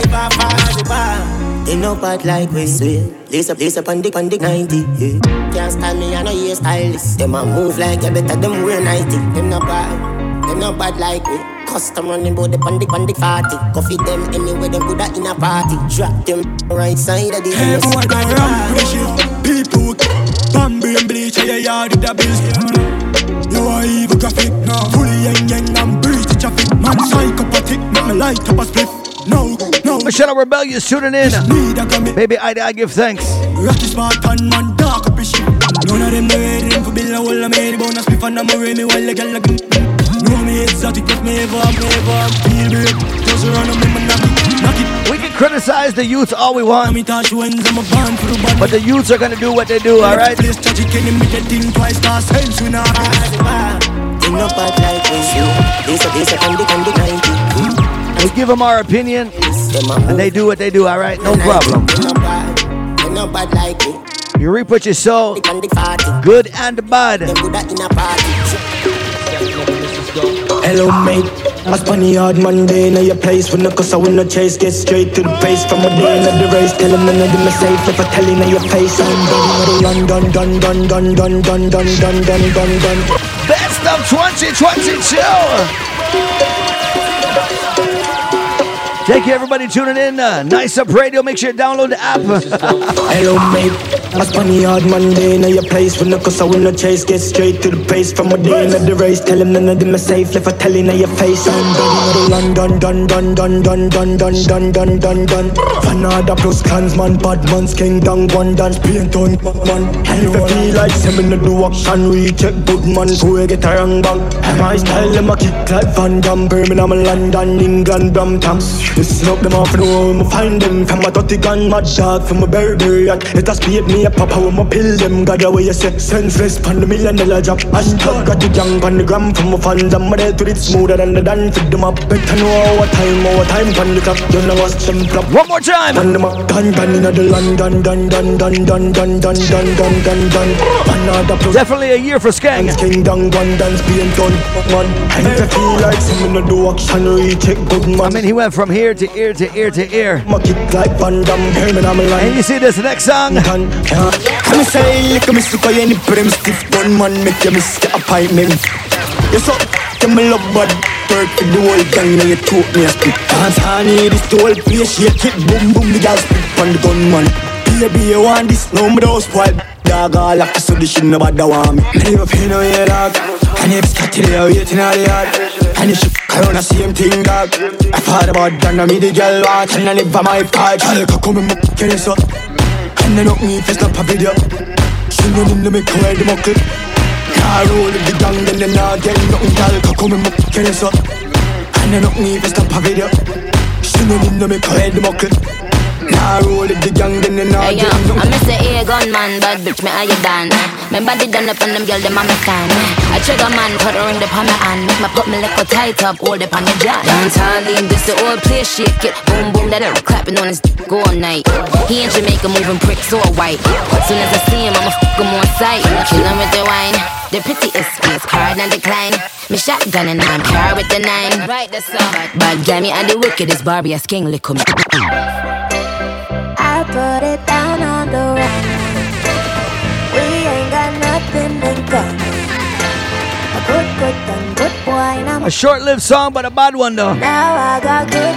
Drive off fast. They know bad like we swear. Lace up, lace up on the, on the 90, yeah. Can't stand me, I know you stylist. Them a move like you better, them wear 90. Them not bad, them not bad like we. Custom running bout the the, on the 40. Coffee them anywhere, them good at in a party. Drop them right side of the Hey boy, that ram pressure. People, Bambi and bleach, yeah, yeah, did the bills. You are evil graphic, no. Fully yang yang and breeze the traffic. Man, psychopathic, make me light up a split. No, no. Michelle Rebellious tuning in. Baby, I, I give thanks. Rocky smart and man dark up his shit. None of them know ready them for build a wall of me. Bonus spliff and I'm a me while the girl like Know me exotic, but me ever, me ever feel break. Just run on me, man, knock it, knock it. We can criticize the youth all we want, but the youths are gonna do what they do, alright? Place tragic and me get think twice, cause hence we not. They know bad like we you. They say, they say, on the, on the 90. We give them our opinion, and they do what they do, alright? No problem. They know bad like we. You reap what you sow, good and bad. Hello, mate. I spun the hard Monday in your place when the cause I win no chase. Get straight to the pace from a day in the race. Tell them none of them are safe if I tell in your face. I'm done, done, done, done, done, done, done, done, done, done, done, done. Best of 2022. Thank you, everybody, tuning in. Uh, nice Up Radio. Make sure you download the app. Hello, mate. I spun hard Monday in your place when the cause I win no chase. Get straight to the pace from a day in the race. Tell them none of them are safe if I tell in your face. I'm done, done, done, done, done, done, done, done, done, done, done, done. Fanada plus clansman, bad man's king, down one dance, paint on man. And if I feel like seven to do action, we check good man, we get a wrong bang. My style, them a kick like Van Damme, Birmingham, London, England, Brampton. Listen up, them off the room, find them from a dirty gun, mad dog from a Burberry. It has paid me a papa with my pill them God away you say senseless pan the million dollar job Hashtag got the young pan the gram from my fans I'm ready to it smoother than the dance Fit them up better know our time our time pan the clock You know what's them flop One more time Pan them up done done in the land done done done done done done done done done done done Another plus Definitely a year for Skang King down one dance being done man And you feel like some no do action it good man I mean he went from here to ear to ear to ear. My kick like Van Hear me now me line And you see this next song? Me say Lick me stick on any prim stiff gun man Make you miss the appointment You so Tell me love bad Work for the whole gang Now you choke me a spit. Dance honey This the whole place Shake it Boom boom The gal spit on the gun man Baby you want this? No me don't spoil. Dog all like so this shit nobody want me. Leave a pain on your dog. And if it's cut today I waiting all the yard And if she f*** around the same thing dog. I thought about that Now me the girl want And I live on my part Girl come and m*** get this up And I don't need to stop a video. She know in the make her the muckle. Car roll with the gang Then they not get nothing Girl. Come and m*** get this up And I don't need to stop a video. She know in the make her the muckle Nah, roll with the gang, then they not Hey yo, I miss the air gun man, bad bitch, me how you done? My body done up on them girl, them on me fan. I trigger man, put her in the palm my hand. Make my put me like a tight up, hold it on the jaw. Dance all in, this the old place, shake it. Boom boom, let it clapping on his go all night. He in Jamaica moving bricks so white. Soon as I see him, I'ma fuck him on sight. Kill him with the wine. The pretty is space, card and decline. Me shotgun and I'm car with the nine. Right, that's all. Bad guy, me and the wickedest Barbie, a sking lick 'em. I put it down on the run. We ain't got nothing in common. A good, good, done, good boy, A short-lived song, but a bad one though. now I got good,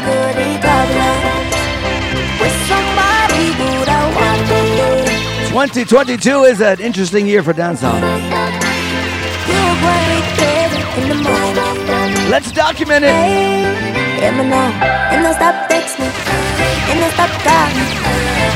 with somebody who don't want me. 2022 is an interesting year for dancehall. You worry, baby, in the morning. Let's document it. Hey,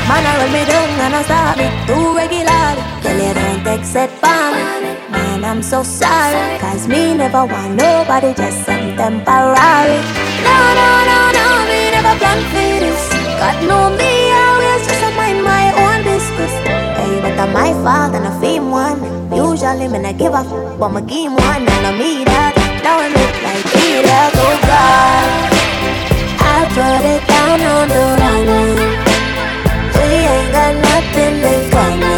Man, I roll me down and I stop me too regularly. Girl, you don't it for me. Man, I'm so sorry, cause me never want nobody, just some temporary. No, no, no, no, me never plan for this. God know me, I always just mind my own business. Hey, but I'm my fault and I fame one. Usually, me not give f, but my game one and I me that. Now I look like that, oh God. I put it down on the run ain't got nothing, ain't got.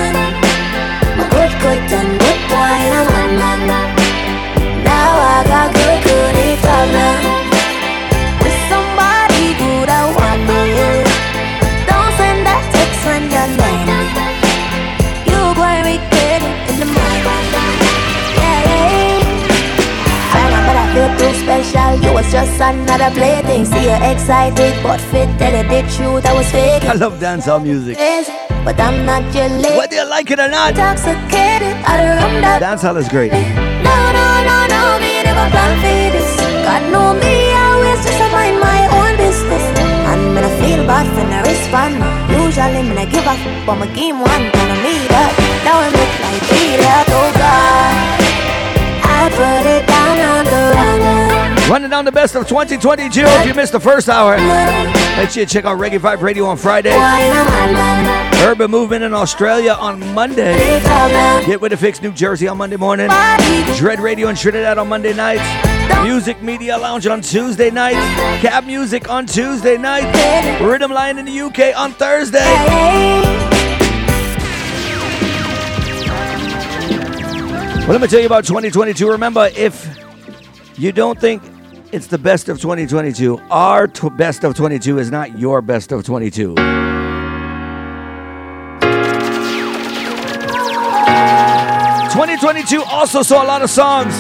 Was just another plaything. See you excited, but fit. Tell you the truth, I was fake. I love dancehall music. But I'm not your lady. Whether you like it or not. Intoxicated, I done rummed up. Dancehall is great. No, no, no, no, me never plan for this. God know me, always just mind my own business. And when I feel bad for no respond, usually me not give f, but my game one, gonna me that. Now I look like that, oh God. I put it down on the run. Running down the best of 2022. If you missed the first hour, make sure you check out Reggae Vibe Radio on Friday. Urban Movement in Australia on Monday. Get with the Fix New Jersey on Monday morning. Dread Radio in Trinidad on Monday nights. Music Media Lounge on Tuesday night. Cab Music on Tuesday night. Rhythm Line in the UK on Thursday. Well, let me tell you about 2022. Remember, if you don't think it's the best of 2022, our t- best of 22 is not your best of 22. 2022 also saw a lot of songs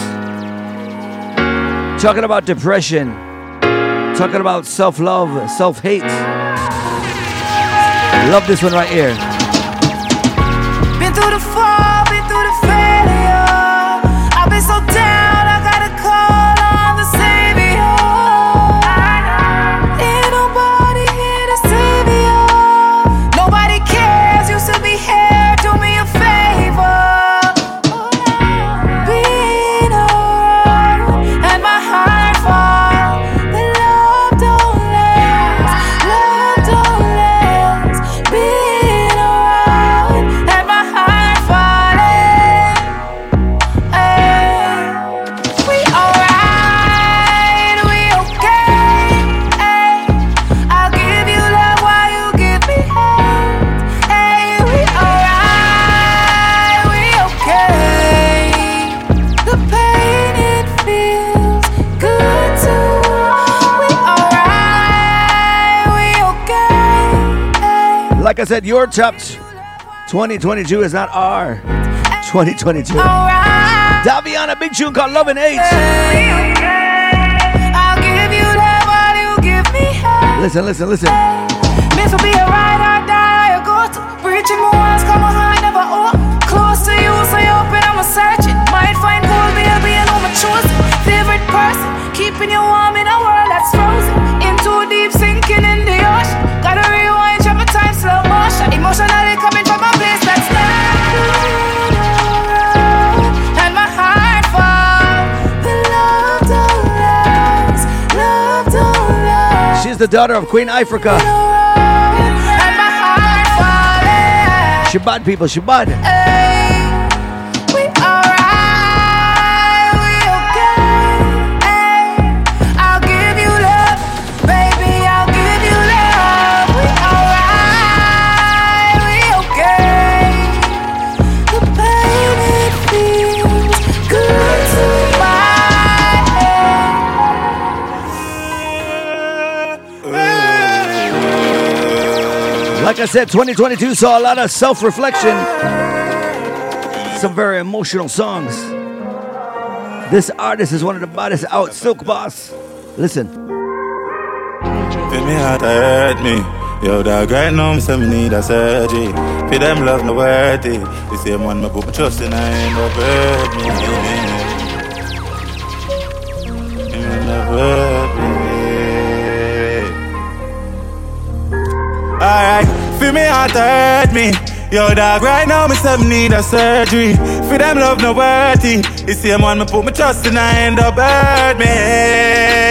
talking about depression, talking about self love, self hate. Love this one right here. Like I said, your top 2022 is not our 2022. Daviana, big tune called Love and Hate. I'll give you love while you give me hate. Listen, listen, listen. This will be a ride or die. I go to breaching my walls, come on high, never oh. Close to you, so you open, I'm a searching. Might find gold, baby, I know my chosen. Favorite person, keeping you warm the daughter of Queen Africa. And my heart falling. People, she I said, 2022 saw a lot of self reflection, some very emotional songs. This artist is one of the baddest out, Silk Boss. Listen. Feel me heart hurt me. Yo, me say me need a surgery. For them love no worthy. The same one me put my trust in, I ain't no me. Heart hurt me. Yo, dog, right now, me say need a surgery. For them love no worthy. The same one me put my trust in, I end up hurt me.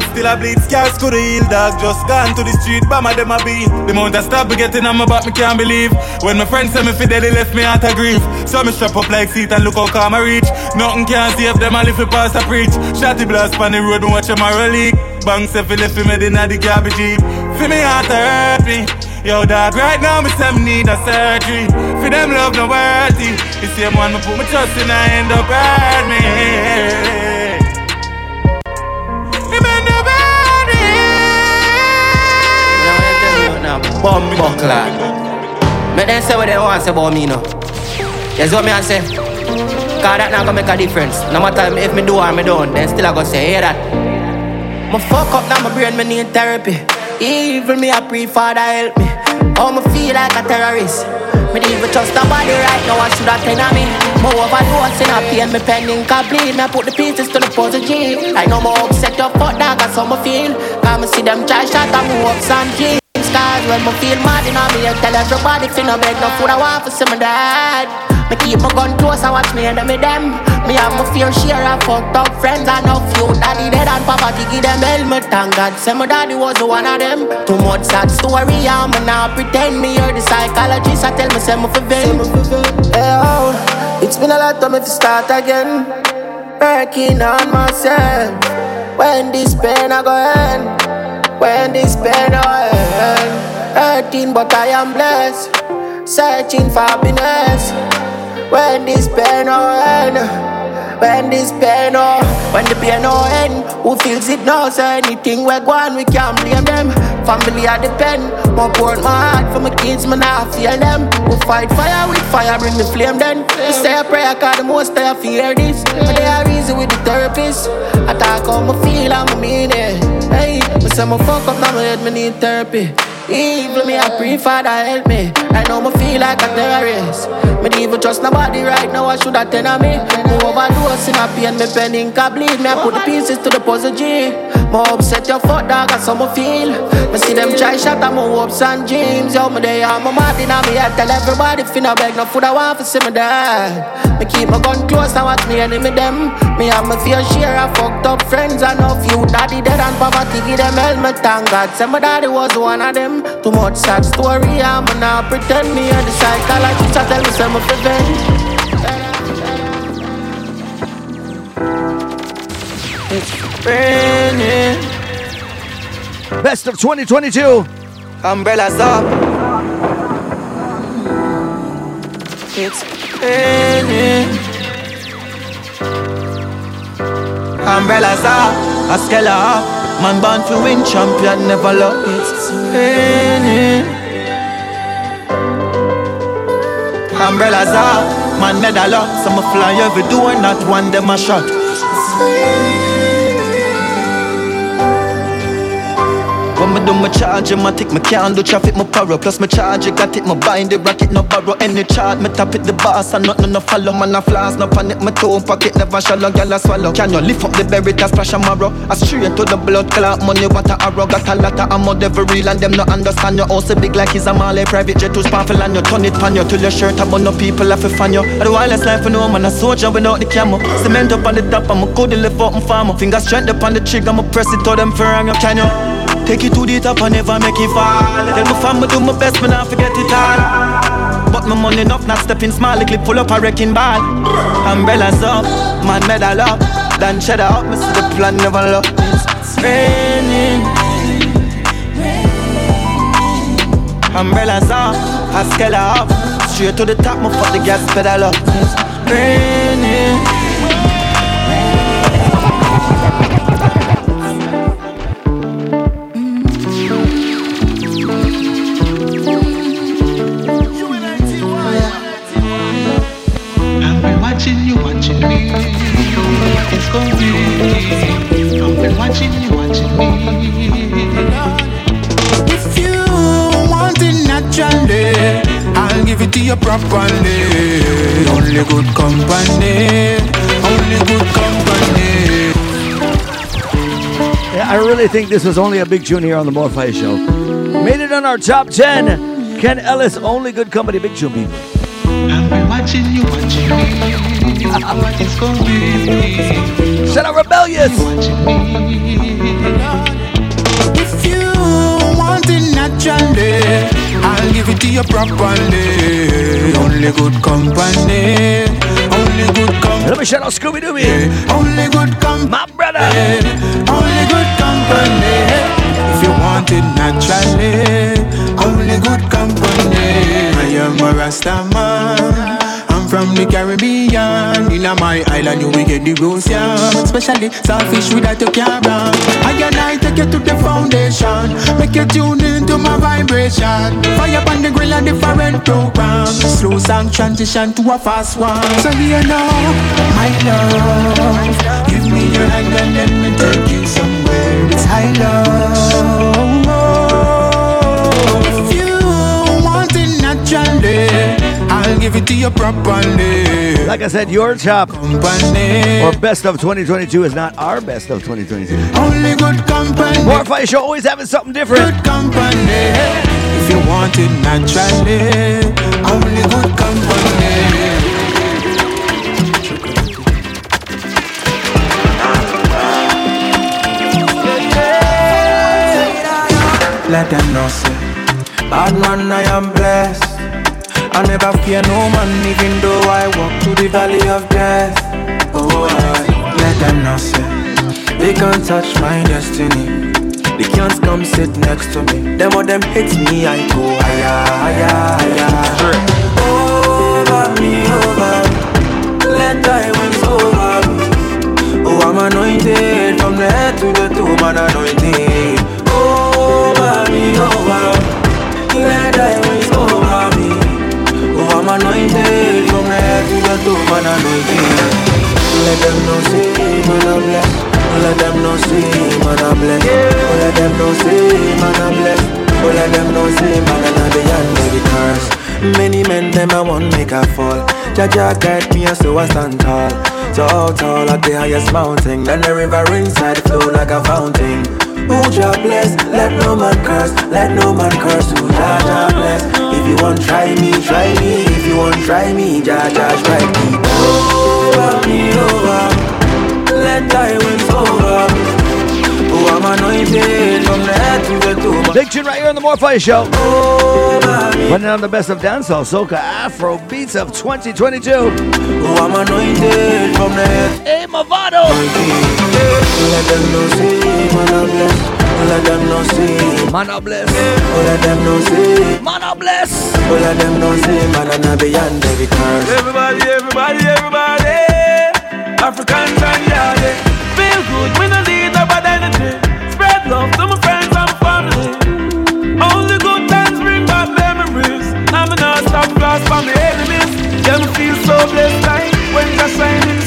Heart still a bleed, scars could heal, dog. Just gone to the street, bama them a beat. The amount of we getting on my back, me can't believe. When my friends say me fi dead, they left me out of grief. So me strap up like seat and look how calm I reach. Nothing can save them, I live for past a preach. Shotty blast on the road, and watch them a relic. Bang say fi left me made in the garbage heap. Fi me heart to hurt me. Yo, dog, right now me say me need a surgery. For them love no worthy. The same one me put my trust in, I end up hurt me. Bum buckler. Me then say what they want say about me now. That's what me I say. Cause that not gonna make a difference. No matter if me do or me don't, then still I go say, hear that. Me fuck up now my brain, me need therapy. Evil me I pray Father help me. Oh me feel like a terrorist. Me to trust nobody right now. I should have ten of me. More overdose in a pain, me pen incomplete. Me put the pieces to the puzzle G. I know more upset up, fuck dog, that's how me feel. Cause me see them try shot move up some G. Scars when me feel mad in me, I tell everybody finna beg no food I want for my dad. Me keep my gun close and watch me and me them. Me have my fear share of fucked up friends and no few daddy dead and papa give them helmet. Thank God, say my daddy was the one of them. Too much sad story, I'm now pretend me hear the psychologist. I tell me say me for vent. Hey, oh, it's been a lot time if you start again. Working on myself. When this pain I go end. When this pain I end. Hurting but I am blessed. Searching for happiness. When this pain I end. When this pain oh, when the pain no end, who feels it now? Say anything we go on, we can't blame them. Family I depend, more pour my heart for my kids, man I feel them. We fight fire with fire, bring the flame then. We say a prayer, cause the most I fear this. But they are easy with the therapist. I talk how me feel and me mean it. Hey, me say me fuck up now, my head, me need therapy. Evil me, I pray Father help me. I know me feel like a terrorist. Me even trust nobody right now. I should ten of me. Me overdose in a pain, me pen ink a bleed. Me I put the pieces to the puzzle G. Me upset your fuck dog, that's how me feel. Me see them try shot at my hopes and dreams. Yo, me there, I'm a mad in me. I tell everybody finna beg no food I want for see me dad. Me keep my gun close and watch me enemy them. Me have my fair share of fucked up friends and no few daddy dead and poverty give them helmet. Thank God, say my daddy was one of them. Too much sad story, I'm now pretend me and the psychologist. I tell me some of It's raining. Best of 2022. Umbrellas up. It's raining. Umbrellas are a scalar. Man born to win, champion never lost. It's raining. Umbrellas are man medal up. Some fly every door, not one them a shot. Me do my charge, my tick, me can't do traffic, my power. Plus my charge, I got it, my bind the rocket, no borrow any chart. Me tap it the boss, and nothing no follow. Man a flash, no panic, my toe pocket never shallow, a swallow. Can you lift up the berry, that splash a marrow? I straight to the blood clot, money what a arrow. Got a lot of ammo, devil real, and them no understand you. Also big like he's a Malay private jet, too powerful, and you turn it pan you till your shirt on no people have to fan you. The wildest life, you know, man a soldier without the camera. Cement up on the top, I'm a good lift up, I'm farmer. Finger strength up on the trigger, I'ma press it to them for you. Can you? Take it to the top and never make it fall. Tell my family do my best, me not forget it all. But my money enough, not stepping small, like pull up a wrecking ball. Umbrellas up, man medal up, then cheddar up, me the plan never look. It's raining. Umbrellas up, I scale up, straight to the top, my foot the gas pedal up. It's raining. I really think this was only a big tune here on the More Fire Show. Made it on our top 10. Ken Ellis, only good company, big tune people. I've been watching you, watching me. It's going Shout out Rebellious. If you want it naturally, I'll give it to you properly. Only good company, only good company. Let me shout out Scooby Dooby. Only good company, my brother. Only good company. If you want it naturally, only good company. I am a Rasta man. I'm from the Caribbean. In my island, you will get the rose yam. Especially saltfish with that you. I and I take you to the foundation. Make you tune into my vibration. Fire on the grill and different program. Slow song transition to a fast one. So you know, my love. Give me your hand and let me take you somewhere. It's high love. Give it to you properly. Like I said, your top company or best of 2022 is not our best of 2022. Only good company. More Fire Show always having something different. Good company. If you want it naturally, only good company. Let them know, say, bad man, I am blessed. I never fear no man, even though I walk through the valley of death. Oh, I let them know, say, they can't touch my destiny. They can't come sit next to me. Them or them hits me, I go higher, higher, higher. Over me, over. Let thy winds over. Oh, I'm anointed from the head to the toe, man, anointed. Anointed from the head to the toe, man, anointed. Let them know, say, man, I'm blessed. Let them know, say, man, I'm blessed. Let them know, say, man, I'm blessed. Let them know, say, man, I'm beyond every curse. Many men, them, I want make a fall. Jaja guide me, so I stand tall. Tall, tall, at the highest mountain. Then the river inside flow like a fountain. Oh, Jah bless, let no man curse, let no man curse. Jah, Jah bless. If you want try me, try me. You want try me, Jah, Jah strike me. Over me, over. Let over. Oh, I'm anointed from the head to the toe. Big tune right here on the More Fire Show. Running on the best of dancehall, soca, Afro beats of 2022. Oh, I'm anointed from the head. Hey, Mavado. Let them know, say, man, I'm blessed. All of them no see. Man are blessed. All of them no see. Man a bless. All of them no see. Man a I beyond every curse. Everybody, everybody, everybody. Africans and yardie. Feel good. We no need no bad energy. Spread love to my friends and family. Only good times bring back memories. I'm an all-star class for my enemies. Them feel so blessed like when you're shining.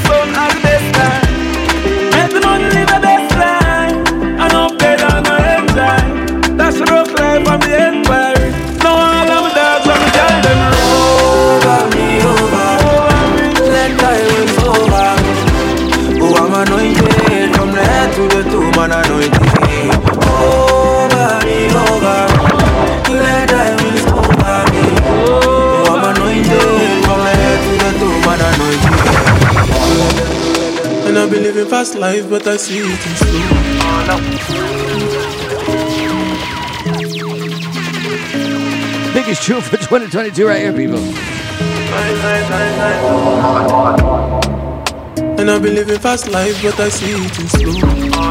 Living fast life, but I see it in slow. Biggest truth for 2022 right here, people. And I've been living fast life, but I see it in slow.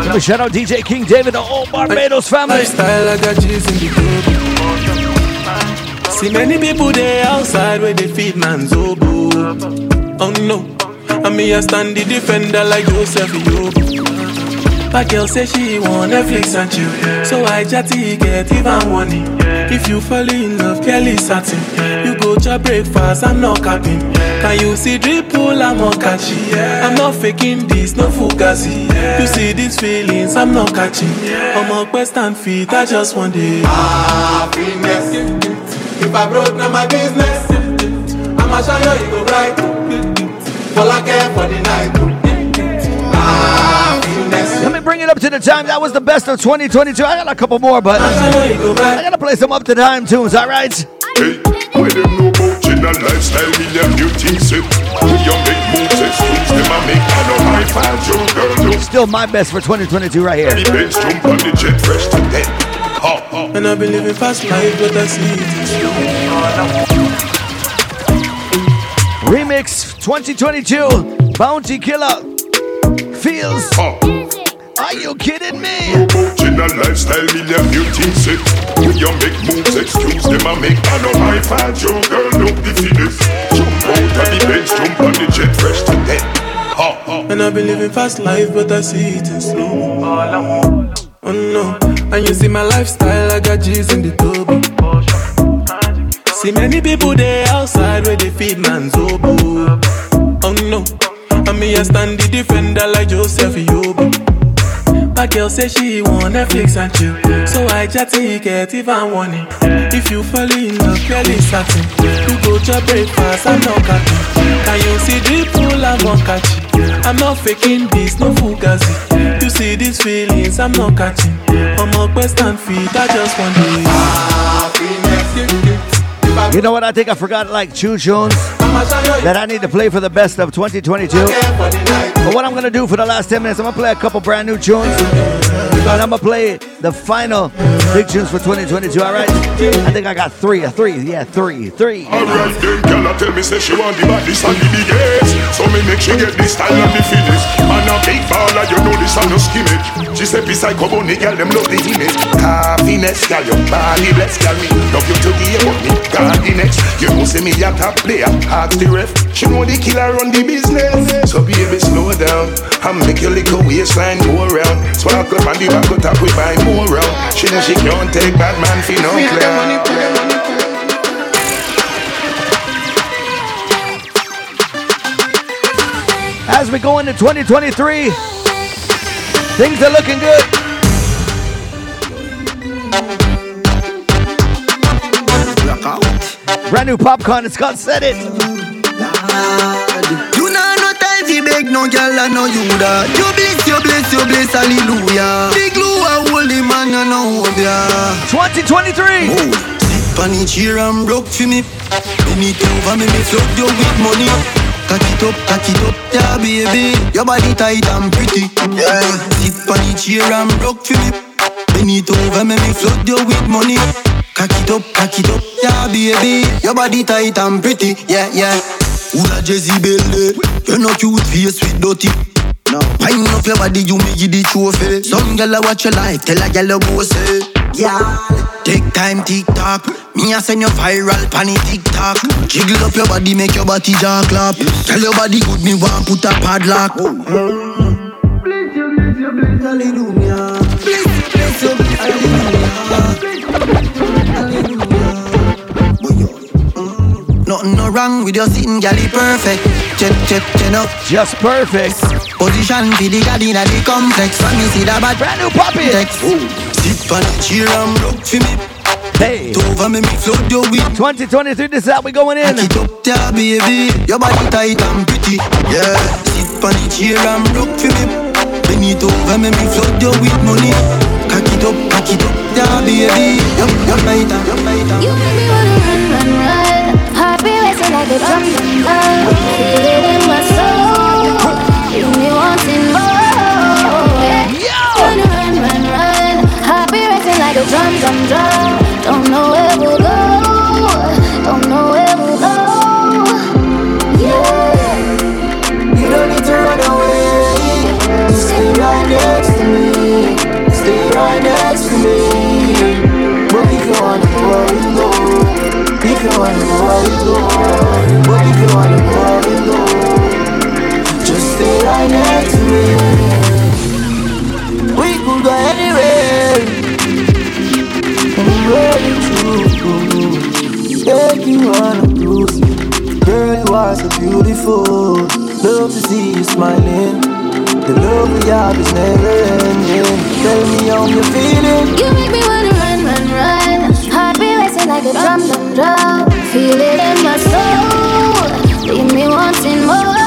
Give a shout out DJ King David, the whole Barbados family. Lifestyle, I got G's in the club. See many people there outside where they feed man's oboe. Oh no, and me a stand the defender like Joseph Yobo. My girl say she want Netflix and chill, so I chatty get even money. If you fall in love, Kelly satin. You go to breakfast, I'm not capping. Can you see dripple, I'm not catchy. I'm not faking this, no fugazi. You see these feelings, I'm not catching. I'm a quest and feet, I just want it. Happiness. If I broke, now my business. I'ma show you, you go bright. All for the night. Let me bring it up to the time. That was the best of 2022. I got a couple more, but I gotta play some up to time tunes, alright? Hey, why them know about general lifestyle, million new things set. We young make moves, exchange them and make I know high five, your girl, no. Still my best for 2022 right here. The bench jump on the jet, fresh to death. And I've been living fast life, but I see it in slow. Remix 2022 Bounty Killer Feels. Oh. Are you kidding me? General lifestyle, million new things set. We young make moves, excuse them and make I know high five, your girl, no the fitness. Jump out of the bench, jump on the jet, fresh to death. And I've been living fast life, but I see it in slow. Oh no, and you see my lifestyle, I got G's in the tub. See many people there outside where they feed man's oboe. Oh no, and me I stand the defender like Joseph Yobo. My girl say she want Netflix and chill, so I chatty get even warning. If you fall in love, clearly satin. You go to breakfast, I'm not catching. Can you see the pool, I'm not catching. I'm not faking this, no fugazi. You see these feelings, I'm not catching. I'm a quest and feet, I just want You know what? I think I forgot like two tunes that I need to play for the best of 2022. But what I'm gonna do for the last 10 minutes, I'm gonna play a couple brand new tunes. And I'm gonna play the final big tunes for 2022, alright? I think I got three, three, yeah, three, three. Alright then, girl, I tell me say she want the baddest and the biggest. So me make she get the style and the fitness. Man a big baller, you know this and no skimmage She say beside Coboni, girl, them love the image. Happiness, girl, your body bless, girl, me. Love you to the end, but me God the next. You know say me a top player, ask the ref. She know the killer run the business. So baby, slow down And make your little waistline go around. Spark up on the back of top, we buy more round She know she can't take bad man for no clown As we go into 2023, things are looking good. Brand new popcorn, and Scott said it. Know no time fi beg no girl I know you that You bless, you bless, you bless, hallelujah. Big glue I hold the man and know ya. 2023 Sit on the chair and broke for me. It over me, me flood you with money. Cock it up, cock it up, yeah baby. Your body tight and pretty Yeah. Sit on the chair and broke for me. It over me, me flood you with money. Cock it up, cock it up, yeah baby. Your body tight and pretty, yeah, yeah Who that Jezebel there? You're not cute face with dirty. No. Wind up your body, you me give the trophy. Some gyal watch your life, tell a gyal go say. Yeah. Take time, tick tock Me a send you viral, pan it tick tock Jiggle up your body, make your body jaw clap. Tell your body good, me want put a padlock. Bless you, bless you, bless Hallelujah. Bless you, bless you, bless Hallelujah Nothing no wrong with your sitting, gal, it perfect. Check, check, check up. Just perfect. Position for the god in the complex. When you see that bad brand new puppy. Sit on the chair and rock for me. Hey. Over me, me float your weed. 2023, this is how we going in. Back it up there, baby. Your body tight and pretty. Yeah. Sit on the chair and broke for me. Bend it over, make me flood you with money. Cock it up, cock it up, yeah, baby. Yup, yup, lighter, yup, lighter. You make me wanna run, run, run. Feel it in my soul. Run, run, run. Heart be racing like a drum, drum, drum. Don't know where we'll Take you on a. Girl, you are so beautiful. Love to see you smiling. The love we have is never ending. Tell me how you feeling. You make me wanna run, run, run. Heart be racing like a drum, drum, drum. Feel it in my soul. Leave me wanting more.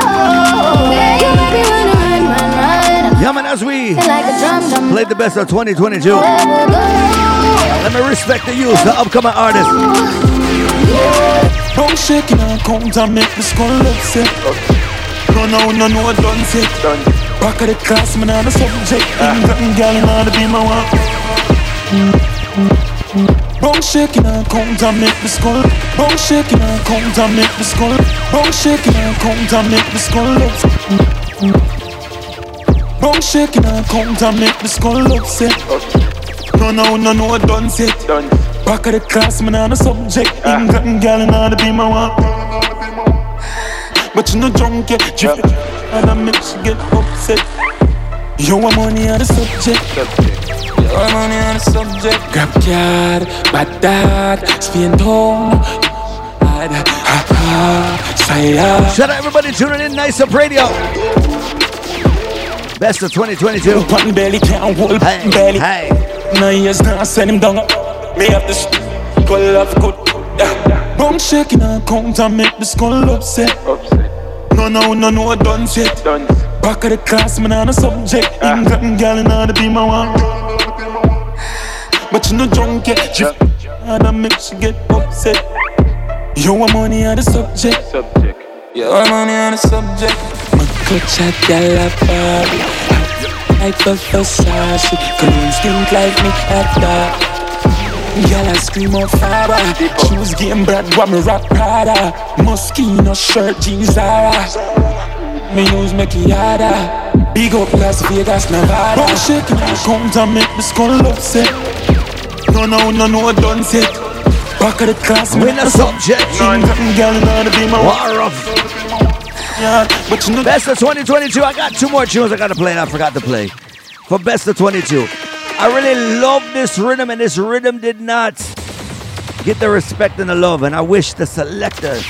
Yeah, you make me wanna run, run, run. Yeah, man, as we Like a drum, drum. played the best of 2022, let me respect the youth, the upcoming artists. Shake it and come to make me skull upset. No, no, no, no, done set. Back of the class, man, I'm a subject. England girl, and I'll be my one. Don't shake it and come to make me skull. Don't shake it and come to make me skull. Don't shake it and come to make me skull upset. Don't shake it and come to make me skull upset. No, no, no, no, done set. Back of the class, man, I'm a subject. England girl, and I'll be my one. But you know drunk yet, drift And I make she get upset You want money on the subject You want money on the subject Grab card, bad dad Spin home Bad, ha ha Fire Shout out everybody tuning in, Nice Up Radio. Best of 2022. Button belly can't hold Hey, belly hey. No years now send him down Me have this Call love good yeah. Bum shaking and count and make the skull upset. No, no, no, no, I done set Back of the class, man, on a subject. Ah. England girl, and I'll be my one. But you know drunk yet Drift And I make she get upset. You want money on the subject. You want money on the subject. My clutch at gal a party. Like the Versace Cologne stink like me at that Girl, I scream out fire Shoes game brand, what me rock Prada Moschino shirt, jeans Zara. Me use me Kiada Big up Las Vegas, Nevada. Bum shaking and come to make the skull upset No, no, no, no, done set Back of the class, Win a subject. England girl, I'll be my War of Yeah, but you know Best of 2022. I got two more tunes I gotta play and I forgot to play. For Best of 22. I really love this rhythm and this rhythm did not get the respect and the love. And I wish the selectors,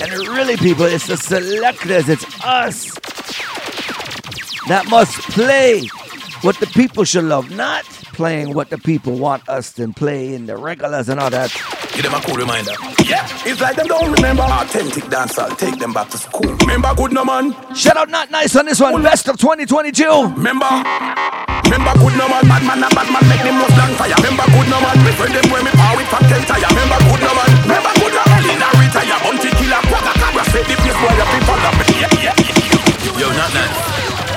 and really people, it's the selectors, it's us that must play what the people should love, not playing what the people want us to play in the regulars and all that. Give them a cool reminder. Yeah, it's like them don't remember authentic dancehall. Take them back to school. Remember good no man. Shout out Not Nice on this one, Best of 2022. Remember, remember good no man. Bad man a bad man make them most long fire. Remember good no man. Me friend them when me power with fat tire. Remember good no man. Remember good no man. In a retire, bounty killer, quagga cabra. Say the place where the people love me. Yeah, yeah, yeah. Yo, not nice.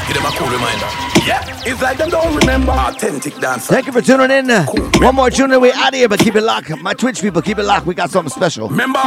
Give them a cool reminder. Yeah, it's like them don't remember authentic dancehall. Thank you for tuning in. Uh, One more tune and we out of here, but keep it locked. My Twitch people, keep it locked. We got something special. Remember,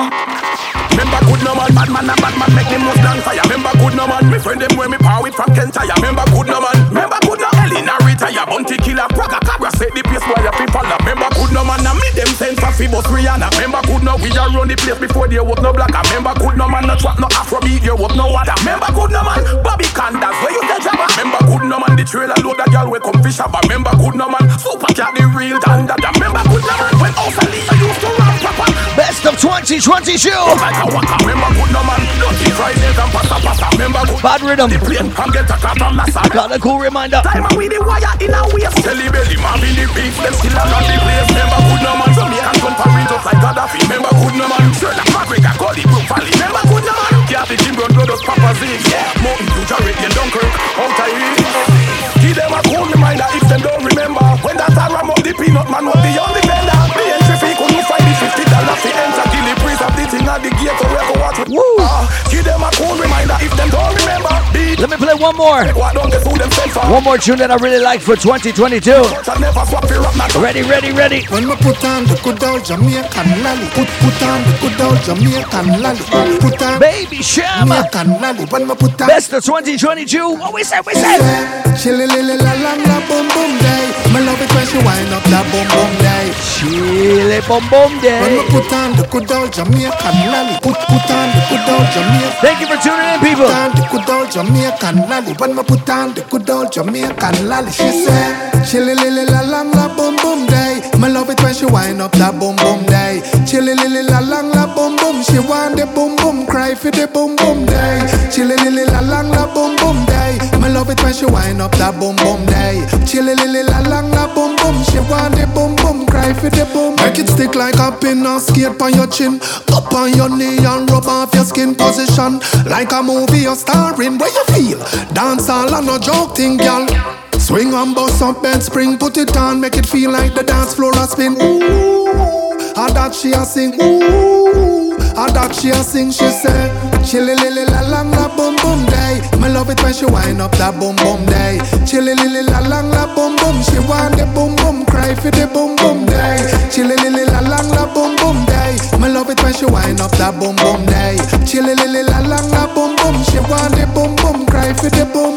remember good no man, bad man a bad man make them most long fire. Remember good no man, me friend them when me power with from Kentire. Remember good no man, remember good no man, in retire, bounty killer, quagga cabra, set the place where your people love. Remember good no man, and me them send for Fibos Rihanna. Remember good no, we a run the place before there was no black. Remember good no man, no trap, no Afrobeat, there was no water. Remember good no man, Bobby Candas, where you get jabba. Remember good no man, the trailer load a girl we come fish up. Remember good no man, super cat the real thunder. Remember good no man, when Osa Lee used to run proper. Best of 2022. Like a waka, remember good no man, dirty Fridays and Passa Passa. Remember good Bad rhythm. the plane and get a car from NASA. Got a cool reminder. Time and with the wire in a waist. Telly belly, man in the beef, them still a not the place. Remember good no man, Jamaican gun for real just like Gaddafi. Remember good no man, Sherlock McGregor, Gully Brook Valley. Remember good no man, Kathy Jim Brown, Brothers, Papa Zig. Yeah, Mountain Future Derek in Dunkirk, out of here. Give them a cool reminder if them don't remember. When that I ram up the peanut man was the only vendor. The entry fee couldn't find the fifty dollar fee enter. Kill the priest of the thing at the gate so we go watch. Woo! Uh, give them a cool reminder if them don't remember. Beat. Let me play one more. What don't they fool themselves for? One more tune that I really like for 2022. Ready, ready, ready. When we put on the good old Jamaican lolly, put put on the good old Jamaican lolly, put on Baby Shama. Jamaican. When we put on Best of 2022. What we say? We say. Chilly lily la la la boom boom day. My love it when she wind up that boom boom day. Chilly boom boom day. When we put on the good old Jamaican lolly, put put on the good old Thank you for tuning in, people. Put on the good old Jamaican lolly. When we put on the good old Jamaican lolly, she said, Chilly lily la la la boom boom day. Me love it when she wind up that boom boom day. Chilly lily la la la boom boom. She want the boom boom, cry for the boom boom day. Chilly lily la la la boom boom day. Me love it when she wind up that boom boom day. Chilly lily la la la boom boom. She want the boom boom, cry for the boom. Make it stick like a pin or skate on your chin. Up on your knee and rub off your skin position. Like a movie you're starring. Where you feel? Dance all and no joke thing, girl. Swing and bust up bed spring, put it on, make it feel like the dance floor a spin. Ooh, and that she a sing. Ooh, and that she a sing. She say, chilly lily la la la boom boom day. Me love it when she wind up that boom boom day. Chilly lily la la la boom boom. She want the boom boom, cry for the boom boom day. Chilly lily la la la boom boom day. Me love it when she wind up that boom boom day. Chilly lily la la la boom boom. She want the boom boom, cry for the boom.